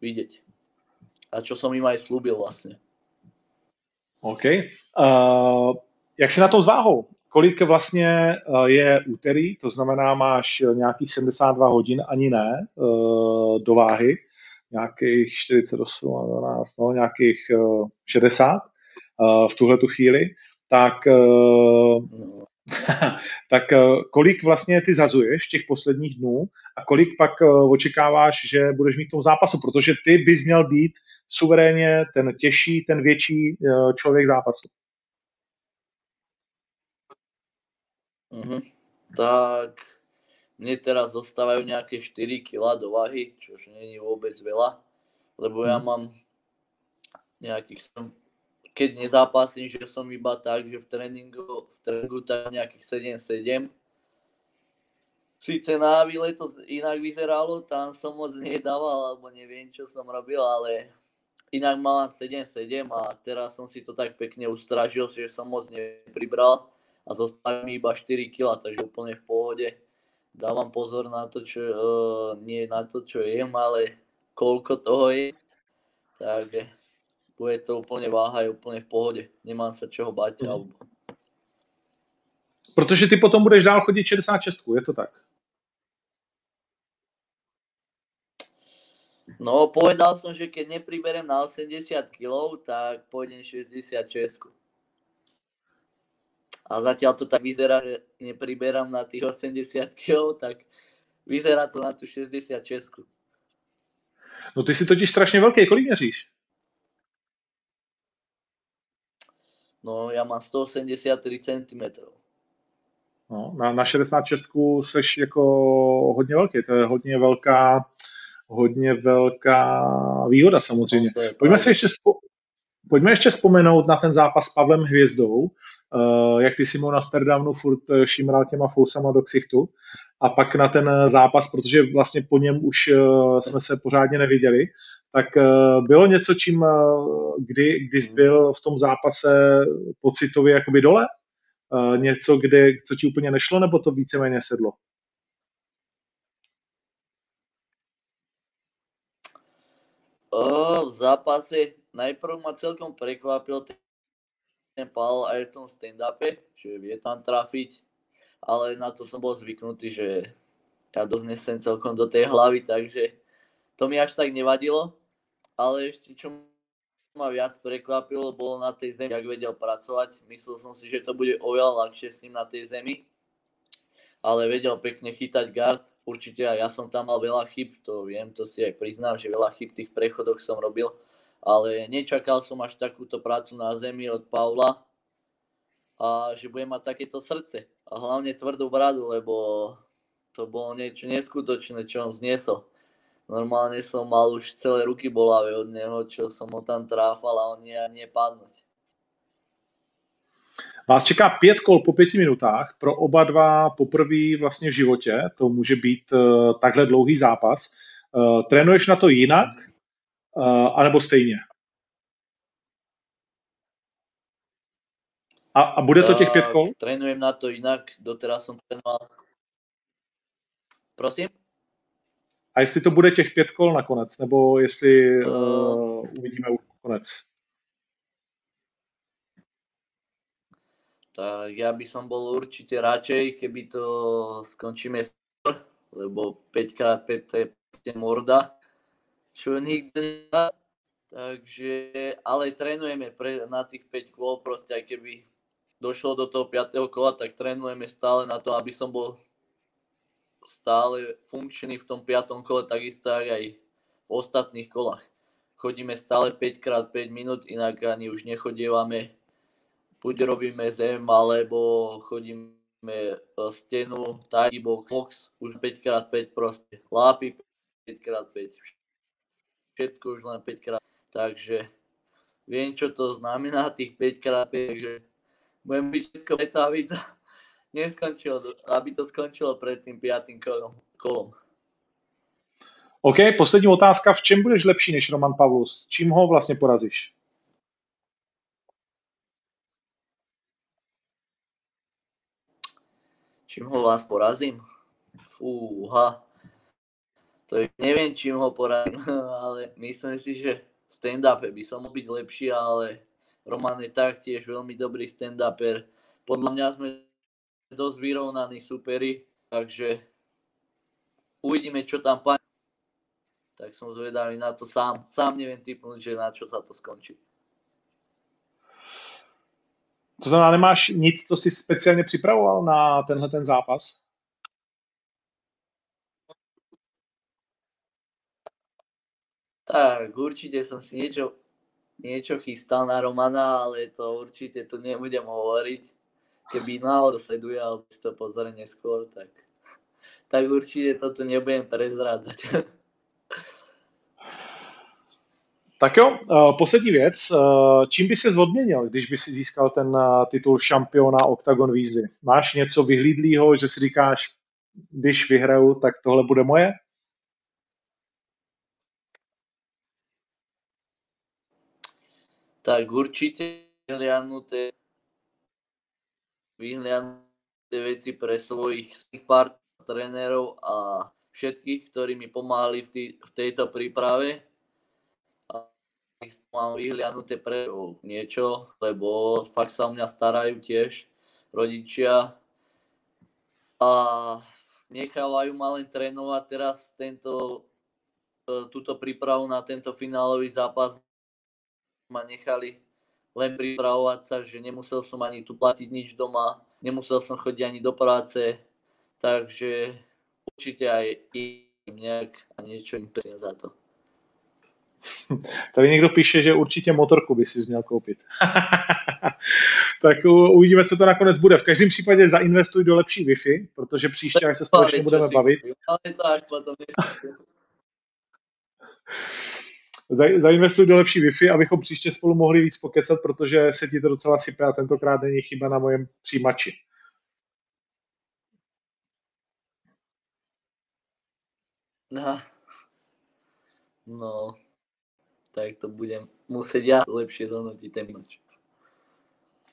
vidieť. A čo som im aj slúbil vlastne. OK. Uh, jak si na tom s váhou? kolik vlastně eh, je úterý, to znamená, máš nějakých 72 hodin, ani ne, eh, do váhy, nějakých 48, 12, no, nějakých 60 v tuhle tu chvíli, tak, [laughs] tak kolik vlastně ty zazuješ těch posledních dnů a kolik pak očekáváš, že budeš mít v tom zápasu, protože ty bys měl být suverénně ten těžší, ten větší člověk zápasu. Mm-hmm. Tak mne teraz zostávajú nejaké 4 kg do váhy, čož není vôbec veľa, lebo ja Mhm. mám nejakých, som- keď nezápasím, že som iba tak, že v tréningu, v tréningu tak nejakých 7-7. Sice na Avile to inak vyzeralo, tam som moc nedával, alebo neviem, čo som robil, ale inak mám 7-7 a teraz som si to tak pekne ustražil, že som moc nepribral a zostali mi iba 4 kg, takže úplne v pohode. Dávam pozor na to, čo, uh, nie na to, čo jem, ale koľko toho je. Takže bude to úplne váha, je úplne v pohode. Nemám čoho bať. Mhm. Alebo... Protože ty potom budeš dál chodit 66, je to tak? No, povedal som, že keď nepriberem na 80 kg, tak pôjdem 66. A zatiaľ to tak vyzerá, že nepriberám na tých 80 kg, tak vyzerá to na tú 66. No ty jsi totiž strašně velký, kolik měříš? No, ja mám 183 cm. No, na, na 66 seš jako hodně velký, to je hodně velká, hodně velká výhoda samozřejmě. No, je Pojďme si ještě, spo, pojďme ještě vzpomenout na ten zápas s Pavlem Hvězdou, uh, jak ty si mu na Amsterdamu furt eh, šimral těma fousama do ksichtu. A pak na ten eh, zápas, protože vlastně po něm už uh, jsme se pořádně neviděli, tak uh, bylo něco, čím, uh, kdy, kdy jsi byl v tom zápase pocitově jakoby dole? Uh, něco, kde, co ti úplně nešlo, nebo to víceméně sedlo? O, v zápase najprv ma celkom prekvapil ten, Paul aj v tom stand-upe, že vie tam trafiť, ale na to som bol zvyknutý, že ja dosť nesem celkom do tej hlavy, takže to mi až tak nevadilo, ale ešte čo ma viac prekvapilo, bolo na tej zemi, jak vedel pracovať. Myslel som si, že to bude oveľa ľahšie s ním na tej zemi, ale vedel pekne chytať guard. Určite aj ja som tam mal veľa chyb, to viem, to si aj priznám, že veľa chyb tých prechodoch som robil, ale nečakal som až takúto prácu na zemi od Paula a že bude mať takéto srdce a hlavne tvrdú bradu, lebo to bolo niečo neskutočné, čo on zniesol. Normálne som mal už celé ruky bolavé od neho, čo som ho tam tráfal a on nie ani nepadnúť. Vás čeká pět kol po pěti minutách, pro oba dva poprvé vlastně v životě, to může být uh, takhle dlouhý zápas. Uh, trénuješ na to jinak, uh, anebo stejně? A, a bude to těch pět kol? Trénujem na to inak, doteraz som trénoval. Prosím? A jestli to bude těch pět kol nakonec, nebo jestli uh, uvidíme už konec. Tak ja by som bol určite radšej, keby to skončíme skôr, lebo 5x5 to je proste morda, čo nikto nedá. Takže, ale trénujeme pre, na tých 5 kôl, proste aj keby došlo do toho 5. kola, tak trénujeme stále na to, aby som bol stále funkčný v tom 5. kole, takisto aj, aj v ostatných kolách. Chodíme stále 5x5 minút, inak ani už nechodievame buď robíme zem, alebo chodíme e, stenu, tidy box, box, už 5x5 proste, lápy 5x5, všetko už len 5x, takže viem, čo to znamená tých 5x5, takže budem byť všetko to neskončilo, aby to skončilo pred tým piatým kolom. kolom. OK, poslední otázka. V čem budeš lepší než Roman Pavlus? Čím ho vlastně porazíš? Čím ho vás porazím? Fúha. To je, neviem, čím ho porazím, [laughs] ale myslím si, že v stand-upe by som mohol byť lepší, ale Roman je taktiež veľmi dobrý stand-uper. Podľa mňa sme dosť vyrovnaní superi, takže uvidíme, čo tam pani. Tak som zvedavý na to sám. Sám neviem typnúť, že na čo sa to skončí. To znamená, nemáš nic, co jsi speciálně připravoval na tenhle ten zápas? Tak, určite som si niečo, niečo chystal na Romana, ale to určite tu nebudem hovoriť. Keby náhodou sleduje, alebo si to pozrie neskôr, tak tak určitě to tu nebudem prezrádzať. [laughs] Tak jo, uh, poslední věc. Uh, čím by se odměnil, když by si získal ten uh, titul šampiona Octagon výzvy? Máš něco vyhlídlýho, že si říkáš, když vyhraju, tak tohle bude moje? Tak určite vyhliadnuté, vyhliadnuté veci pre svojich part trénerov a všetkých, ktorí mi pomáhali v, tý, v tejto príprave. A mám vyhliadnuté pre niečo, lebo fakt sa o mňa starajú tiež rodičia a nechávajú ma len trénovať teraz tento, e, túto prípravu na tento finálový zápas ma nechali len pripravovať sa, že nemusel som ani tu platiť nič doma, nemusel som chodiť ani do práce, takže určite aj im nejak a niečo im za to. Tady někdo píše, že určitě motorku by si měl koupit. [laughs] tak uvidíme, co to nakonec bude. V každém případě zainvestuj do lepší Wi-Fi, protože příště, až se společně budeme bavit. [laughs] zainvestuj do lepší Wi-Fi, abychom příště spolu mohli víc pokecat, protože se ti to docela sype a tentokrát není chyba na mojem přijímači. No. no, tak to budem muset já lepší zhodnotit ten mač.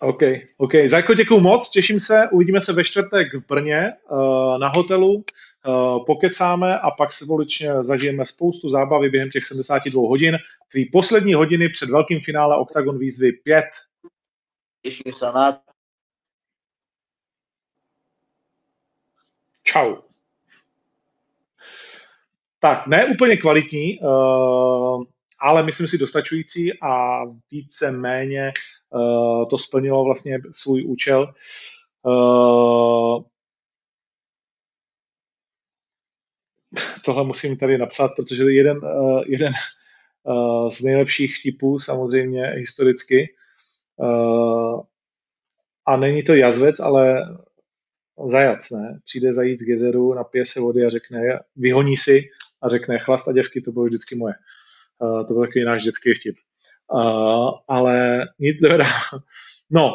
OK, OK. Zajko, děkuju moc, těším se, uvidíme se ve čtvrtek v Brně uh, na hotelu, uh, pokecáme a pak se společně zažijeme spoustu zábavy během těch 72 hodin. Tvý poslední hodiny před velkým finále Octagon výzvy 5. Těším se na Čau. Tak, ne úplně kvalitní, uh, ale myslím si dostačující a více méně to splnilo vlastně svůj účel. Uh, tohle musím tady napsat, protože jeden, uh, jeden z nejlepších typů samozřejmě historicky a není to jazvec, ale zajac, ne? Přijde zajít z gezeru, napije se vody a řekne, vyhoní si a řekne, chlast a děvky, to bylo vždycky moje. To byl takový náš dětský vtip. Uh, ale nic teda. [laughs] No,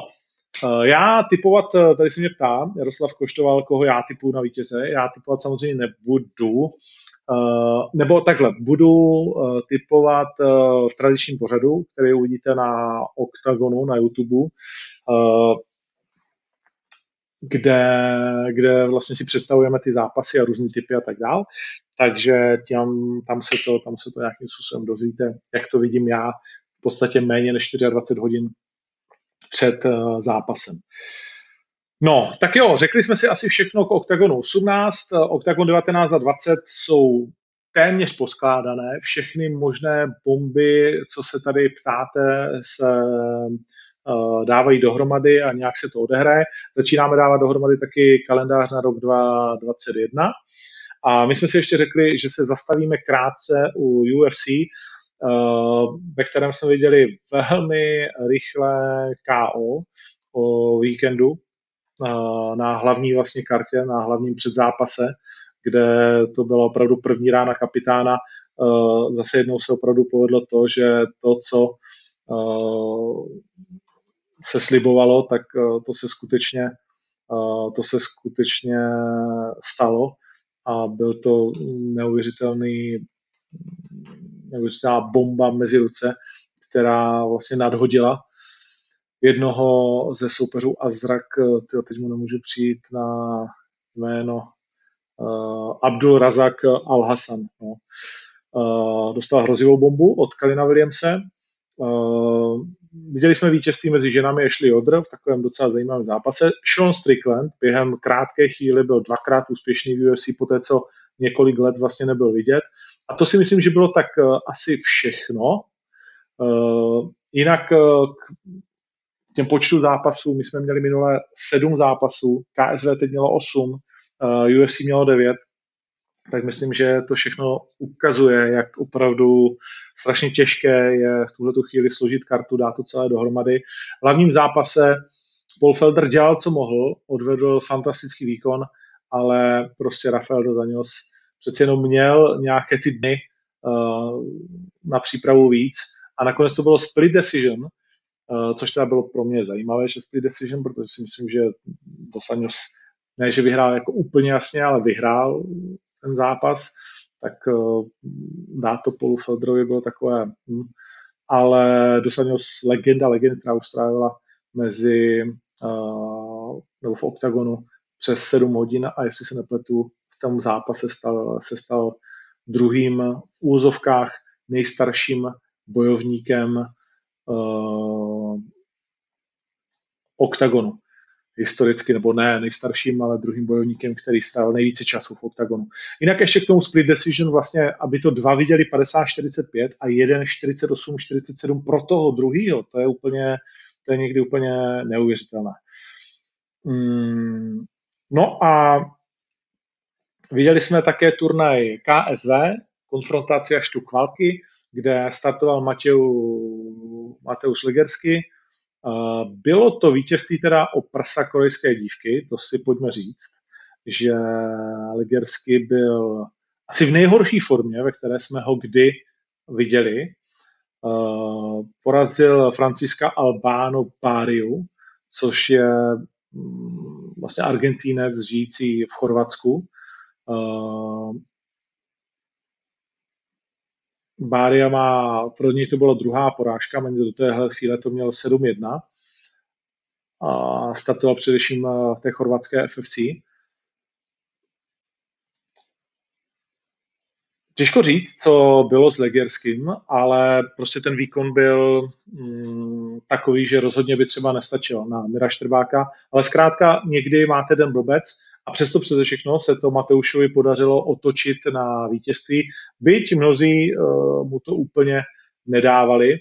uh, já typovat, tady se mě ptá, Jaroslav Koštoval, koho já typuju na vítěze. Já typovat samozřejmě nebudu, uh, nebo takhle, budu uh, typovat uh, v tradičním pořadu, který uvidíte na Octagonu na YouTube, uh, kde, kde vlastně si představujeme ty zápasy a různé typy a tak dál. Takže tam, tam, se to, tam se to nějakým způsobem dozvíte, jak to vidím já podstatě méně než 24 hodin před uh, zápasem. No, tak jo, řekli jsme si asi všechno k OKTAGONu 18, OKTAGON 19 a 20 jsou téměř poskládané, všechny možné bomby, co se tady ptáte, se uh, dávají dohromady a nějak se to odehraje. Začínáme dávat dohromady taky kalendář na rok 2021 a my jsme si ještě řekli, že se zastavíme krátce u UFC, ve kterém jsme viděli velmi rychlé KO o víkendu uh, na hlavní vlastně kartě, na hlavním předzápase, kde to byla opravdu první rána kapitána. Uh, zase jednou se opravdu povedlo to, že to, co se slibovalo, tak to se skutečně to se skutečně stalo a byl to neuvěřitelný, neuvěřitelná bomba mezi ruce, která vlastně nadhodila jednoho ze soupeřů a zrak, tyjo, teď mu nemůžu přijít na jméno, uh, Abdul Razak Al-Hassan. No. Uh, dostal hrozivou bombu od Kalina Williamse, Uh, viděli jsme vítězství mezi ženami Ashley Odr v takovém docela zajímavém zápase. Sean Strickland během krátké chvíli byl dvakrát úspěšný v UFC, po té, co několik let vlastně nebyl vidět. A to si myslím, že bylo tak uh, asi všechno. Uh, jinak uh, k těm počtu zápasů, my jsme měli minule sedm zápasů, KSV teď mělo osm, uh, UFC mělo devět, tak myslím, že to všechno ukazuje, jak opravdu strašně těžké je v tuhle chvíli složit kartu, dát to celé dohromady. V hlavním zápase Paul Felder dělal, co mohl, odvedl fantastický výkon ale prostě Rafael dos Anjos přece jenom měl nějaké ty dny uh, na přípravu víc. A nakonec to bylo split decision, uh, což teda bylo pro mě zajímavé, že split decision, protože si myslím, že dos Anjos ne, že vyhrál jako úplně jasně, ale vyhrál ten zápas, tak uh, dát to Polu Feldrovi bylo takové, hm, ale dosadil legenda, legenda, která už strávila mezi, uh, nebo v oktagonu přes 7 hodin a jestli se nepletu, v tom zápase stal, se stal druhým v úzovkách nejstarším bojovníkem uh, oktagonu historicky, nebo ne nejstarším, ale druhým bojovníkem, který strávil nejvíce času v oktagonu. Jinak ještě k tomu split decision, vlastně, aby to dva viděli 50-45 a jeden 48-47 pro toho druhýho, to je úplně, to je někdy úplně neuvěřitelné. Mm, no a viděli jsme také turnaj KSV, konfrontace až tu kvalky, kde startoval Matěj, Mateusz Legersky, bylo to vítězství teda o prsa korejské dívky, to si pojďme říct, že Ligersky byl asi v nejhorší formě, ve které jsme ho kdy viděli. Porazil Franciska Albano Pariu, což je mm, vlastně Argentínec žijící v Chorvatsku. Bária má, pro něj to byla druhá porážka, do téhle chvíle to měl 7-1 a startoval především v té chorvatské FFC. Těžko říct, co bylo s Legerským, ale prostě ten výkon byl mm, takový, že rozhodně by třeba nestačil na Mira Štrbáka, ale zkrátka někdy máte den blbec a přesto přeze všechno se to Mateušovi podařilo otočit na vítězství, byť mnozí uh, mu to úplně nedávali.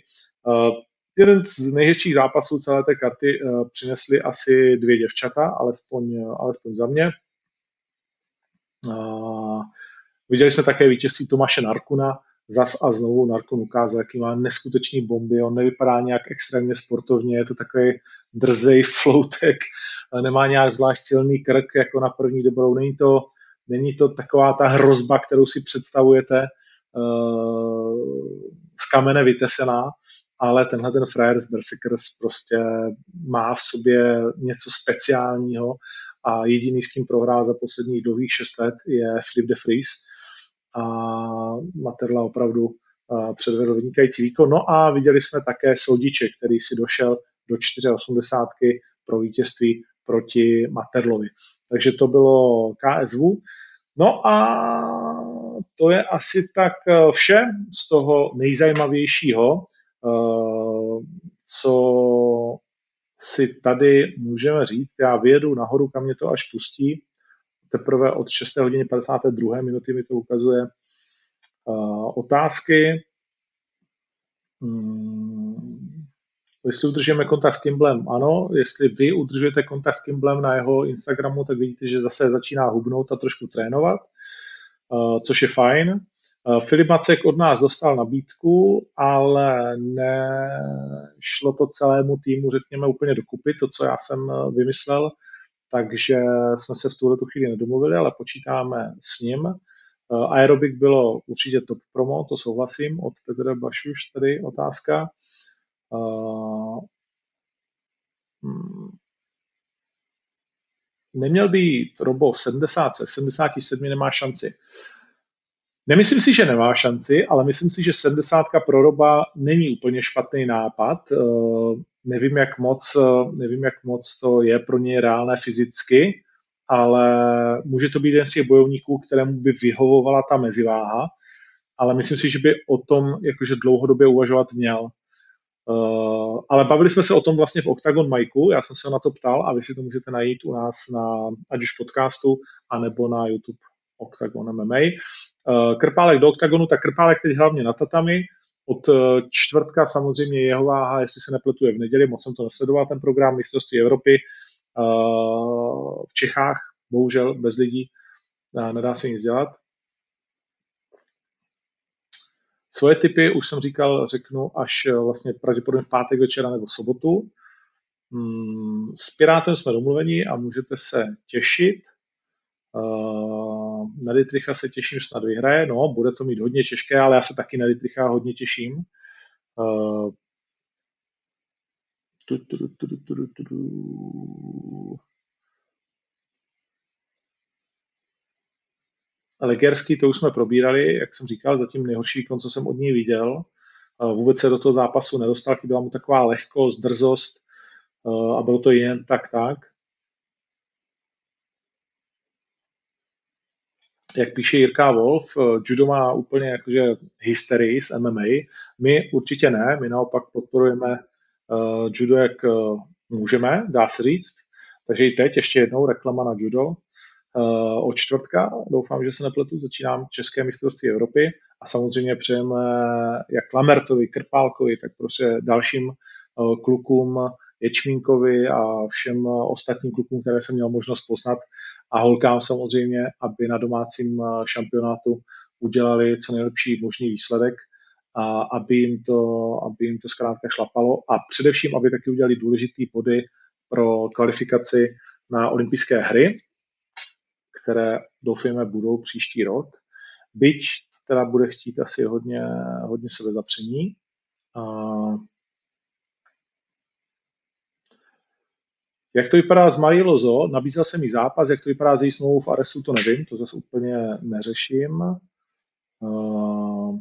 Uh, jeden z nejhezčích zápasů celé té karty uh, přinesly asi dvě děvčata, alespoň, alespoň za mě. Uh, viděli jsme také vítězství Tomáše Narkuna, zas a znovu Narkun ukázal, jaký má neskutečný bomby, on nevypadá nějak extrémně sportovně, je to takový drzej floutek, nemá nějak zvlášť silný krk jako na první dobrou, není to, není to taková ta hrozba, kterou si představujete uh, z kamene vytesená, ale tenhle ten frajer z Berserkers prostě má v sobě něco speciálního a jediný, s tím prohrál za posledních dlouhých šest let, je Flip de Vries a Materla opravdu předvedl vynikající výkon. No a viděli jsme také Soudiče, který si došel do 4,80 pro vítězství proti Materlovi. Takže to bylo KSV. No a to je asi tak e, vše z toho nejzajímavějšího, e, co si tady můžeme říct. Já vyjedu nahoru, kam mě to až pustí. Teprve od 6. hodiny 52. minuty mi to ukazuje e, otázky. Hmm Jestli udržujeme kontakt s Kimblem, ano. Jestli vy udržujete kontakt s Kimblem na jeho Instagramu, tak vidíte, že zase začíná hubnout a trošku trénovat, uh, což je fajn. Uh, Filip Macek od nás dostal nabídku, ale nešlo to celému týmu, řekněme, úplně dokupy, to, co já jsem uh, vymyslel, takže jsme se v tuhle tu chvíli nedomluvili, ale počítáme s ním. Aerobik bylo určitě top promo, to souhlasím, od Petra Bašuš tady otázka. Uh, neměl být Robo v 70, v 77 nemá šanci. Nemyslím si, že nemá šanci, ale myslím si, že 70 pro Roba není úplně špatný nápad. Uh, nevím, jak moc, uh, nevím, jak moc to je pro něj reálné fyzicky, ale může to být jeden z těch bojovníků, kterému by vyhovovala ta meziváha, ale myslím si, že by o tom jakože dlouhodobě uvažovat měl. Uh, ale bavili jsme se o tom vlastně v Octagon Majku, já jsem se na to ptal a vy si to můžete najít u nás na ať už podcastu, anebo na YouTube Octagon MMA. Uh, Krpálek do Octagonu, tak Krpálek teď hlavně na tatami, od uh, čtvrtka samozřejmě jeho váha, jestli se nepletuje v neděli, moc jsem to nesledoval, ten program mistrovství Evropy uh, v Čechách, bohužel bez lidí, nedá se nic dělat. Svoje typy, už jsem říkal, řeknu až eh, vlastně pravděpodobně v pátek večera nebo v sobotu. Hmm, s Pirátem jsme domluveni a můžete se těšit. Na Dietricha se těším, snad vyhraje. No, bude to mít hodně těžké, ale já se taky na Dietricha hodně těším. Uh, tu, tu, tu. Legerský, to už jsme probírali, jak jsem říkal, zatím nejhorší výkon, co jsem od něj viděl. Vůbec se do toho zápasu nedostal, chyběla mu taková lehkost, drzost a bylo to jen tak tak. Jak píše Jirka Wolf, judo má úplně jakože hysterii z MMA. My určitě ne, my naopak podporujeme uh, judo, jak uh, můžeme, dá se říct. Takže i teď ještě jednou reklama na judo. Uh, od čtvrtka, doufám, že se nepletu, začínám České mistrovství Evropy a samozřejmě přejeme jak Lamertovi, Krpálkovi, tak prostě dalším uh, klukům, Ječmínkovi a všem ostatním klukům, které jsem měl možnost poznat a holkám samozřejmě, aby na domácím šampionátu udělali co nejlepší možný výsledek a aby jim to, aby jim to zkrátka šlapalo a především, aby taky udělali důležitý body pro kvalifikaci na olympijské hry, které doufujeme budou příští rok. Byť teda bude chtít asi hodně, hodně sebezapření. Jak to vypadá s Marí Lozo? Nabízel jsem jí zápas, jak to vypadá s její smlouvou v Aresu, to nevím, to zase úplně neřeším. Uh...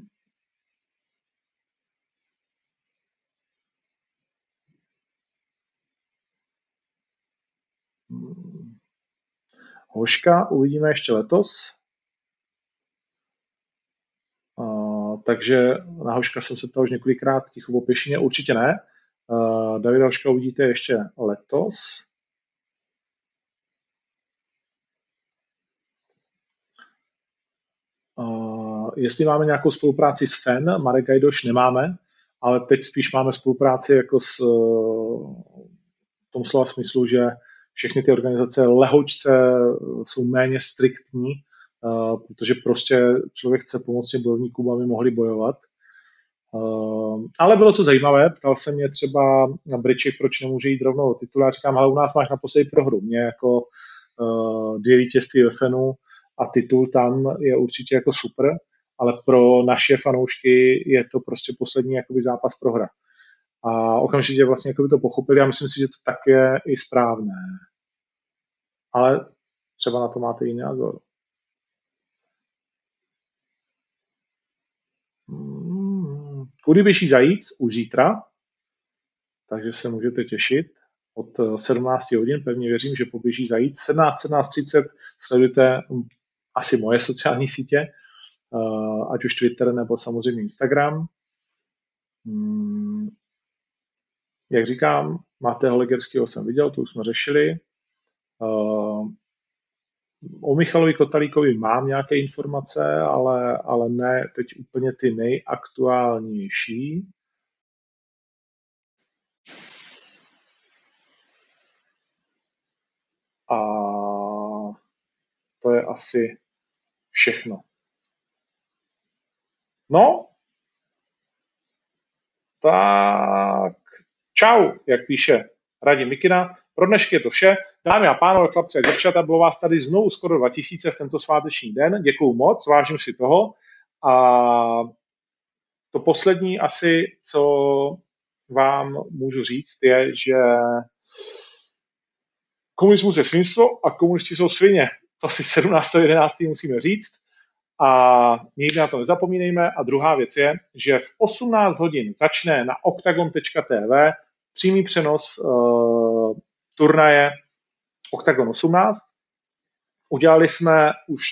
Hoška uvidíme ještě letos. Uh, takže na Hoška jsem se ptal už několikrát, ticho v Pěšině určitě ne. Davida Hoška uvidíte ještě letos. Jestli máme nějakou spolupráci s FEN, Marek Gajdoš nemáme, ale teď spíš máme spolupráci jako s, uh, v tom slova smyslu, že všechny ty organizace lehočce jsou méně striktní, uh, protože prostě člověk chce pomoci bojovníkům, aby mohli bojovat. Uh, ale bylo to zajímavé, ptal se mě třeba na Briček, proč nemůže jít rovnou titulár, říkám, ale u nás máš naposledy prohru. Mě jako uh, dvě vítězství ve Fenu a titul tam je určitě jako super, ale pro naše fanoušky je to prostě poslední jakoby zápas prohra. A okamžitě vlastně jakoby to pochopili a myslím si, že to tak je i správné. Ale třeba na to máte jiný názor. Kudy běží zajíc už zítra, takže se můžete těšit od 17 hodin, pevně věřím, že poběží zajíc. 17, 17.30 sledujte asi moje sociální sítě, ať už Twitter nebo samozřejmě Instagram. Hmm. Jak říkám, máte Legerského jsem viděl, to už jsme řešili. O Michalovi Kotalíkovi mám nějaké informace, ale, ale ne teď úplně ty nejaktuálnější. A to je asi všechno. No, tak čau, jak píše Radim Mikina. Pro dnešky je to vše. Dámy a pánové, chlapci a děvčata, bylo vás tady znovu skoro 2000 v tento sváteční den. Děkuju moc, vážím si toho. A to poslední asi, co vám můžu říct, je, že komunismus je svinstvo a komunisti jsou svině. To si 17.11. musíme říct a nikdy na to nezapomínejme. A druhá věc je, že v 18 hodin začne na octagon.tv přímý přenos uh, turnaje Octagon 18. Udělali jsme už,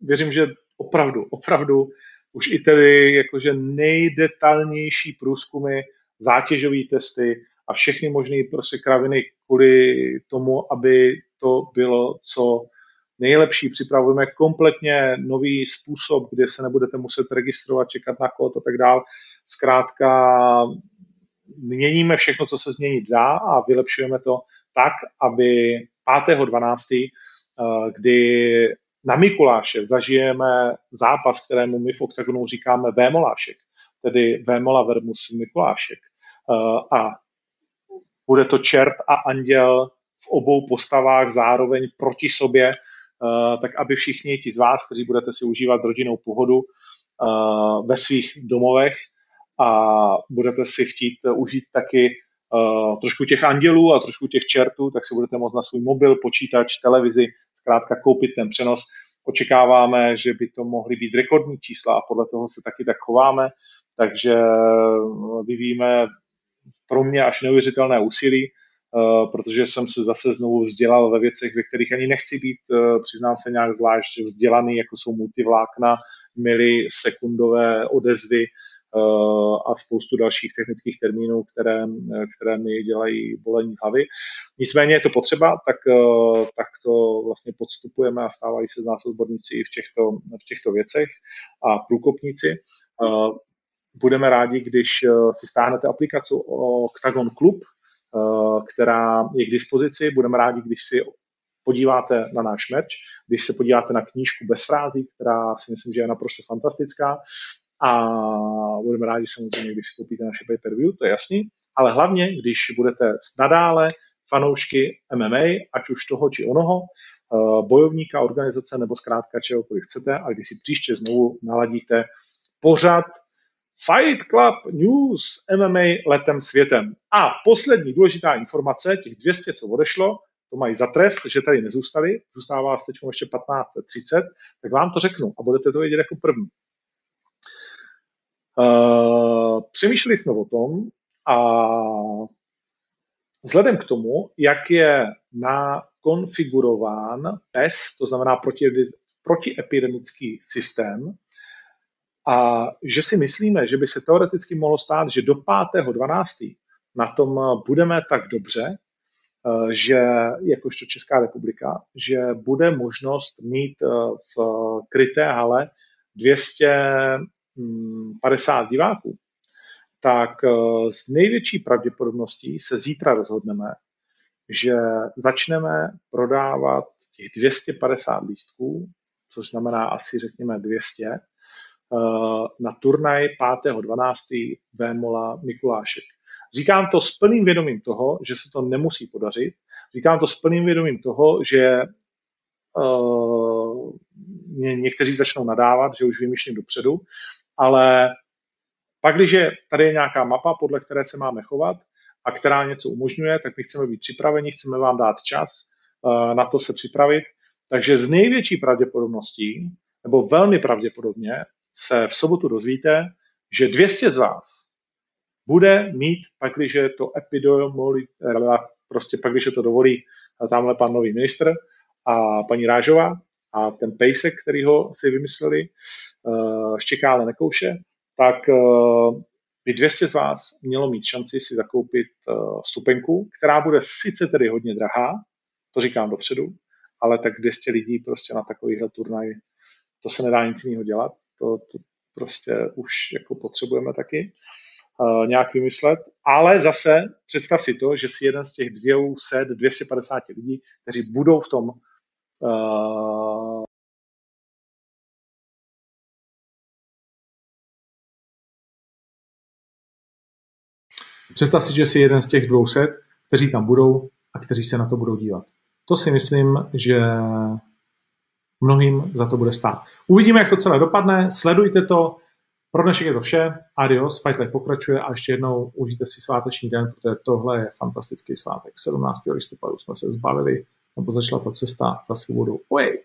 věřím, že opravdu, opravdu už i tedy jakože nejdetalnější průzkumy, zátěžové testy a všechny možné prostě kraviny kvůli tomu, aby to bylo co nejlepší. Připravujeme kompletně nový způsob, kde se nebudete muset registrovat, čekat na kód a tak dál. Zkrátka měníme všechno, co se změnit dá a vylepšujeme to tak, aby 5.12., eh, kdy na Mikuláše zažijeme zápas, kterému my v OKTAGONu říkáme Vémolášek, tedy Vémola vermus Mikulášek. Eh, a bude to čert a anděl v obou postavách zároveň proti sobě tak aby všichni ti z vás, kteří budete si užívat rodinnou pohodu ve svých domovech a budete si chtít užít taky trošku těch andělů a trošku těch čertů, tak si budete moct na svůj mobil, počítač, televizi, zkrátka koupit ten přenos. Očekáváme, že by to mohly být rekordní čísla a podle toho se taky tak chováme, takže vyvíjíme pro mě až neuvěřitelné úsilí, eh, protože jsem se zase znovu vzdělal ve věcech, ve kterých ani nechci být, eh, přiznám se nějak zvlášť vzdělaný, jako jsou multivlákna, mily, sekundové odezvy eh, a spoustu dalších technických termínů, které, které mi dělají bolení hlavy. Nicméně je to potřeba, tak, tak to vlastně podstupujeme a stávají se z nás odborníci i v těchto, v těchto věcech a průkopníci budeme rádi, když eh, si stáhnete aplikaci Octagon Club, eh, která je k dispozici. Budeme rádi, když si podíváte na náš merch, když se podíváte na knížku bez frází, která si myslím, že je naprosto fantastická. A budeme rádi samozřejmě, když si koupíte naše pay-per-view, to je jasný. Ale hlavně, když budete nadále fanoušky MMA, ať už toho či onoho, eh, bojovníka, organizace nebo zkrátka čehokoliv chcete a když si příště znovu naladíte pořad Fight Club News MMA letem světem. A poslední důležitá informace, těch 200, co odešlo, to mají za trest, že tady nezůstali, zůstává vás teď ještě 1530, tak vám to řeknu a budete to vědět jako první. Eh, přemýšleli jsme o tom a vzhledem k tomu, jak je nakonfigurován PES, to znamená proti, protiepidemický systém, a že si myslíme, že by se teoreticky mohlo stát, že do 5.12. na tom budeme tak dobře, eh, že jakožto Česká republika, že bude možnost mít eh, v kryté hale 200 Mm, 50 diváků, tak eh, s největší pravděpodobností se zítra rozhodneme, že začneme prodávat těch 250 lístků, což znamená asi řekněme 200, eh, na turnaj 5.12. Vémola Mikulášek. Říkám to s plným vědomím toho, že se to nemusí podařit. Říkám to s plným vědomím toho, že uh, mě někteří začnou nadávat, že už vymýšlím dopředu, ale pak, když tady je nějaká mapa, podle které se máme chovat a která něco umožňuje, tak my chceme být připraveni, chceme vám dát čas uh, na to se připravit. Takže z největší pravděpodobností, nebo velmi pravděpodobně, se v sobotu dozvíte, že 200 z vás bude mít, pakliže to epidemiologi, prostě pakliže to dovolí tamhle pan nový ministr a paní Rážová a ten pejsek, který ho si vymysleli, uh, štěká, ale nekouše, tak by 200 z vás mělo mít šanci si zakoupit uh, stupenku, která bude sice tedy hodně drahá, to říkám dopředu, ale tak 200 lidí prostě na takovýhle turnaj, to se nedá nic jiného dělat to, to prostě už jako potřebujeme taky uh, nějak vymyslet. Ale zase představ si to, že si jeden z těch 200, 250 lidí, kteří budou v tom Představ si, že jsi jeden z těch 200, kteří tam budou a kteří se na to budou dívat. To si myslím, že mnohým za to bude stát. Uvidíme, jak to celé dopadne, sledujte to. Pro dnešek je to vše. Adios, Fight Life pokračuje a ještě jednou užijte si sváteční den, protože tohle je fantastický svátek. 17. listopadu jsme se zbavili, nebo začala ta cesta za svobodu. Ojej!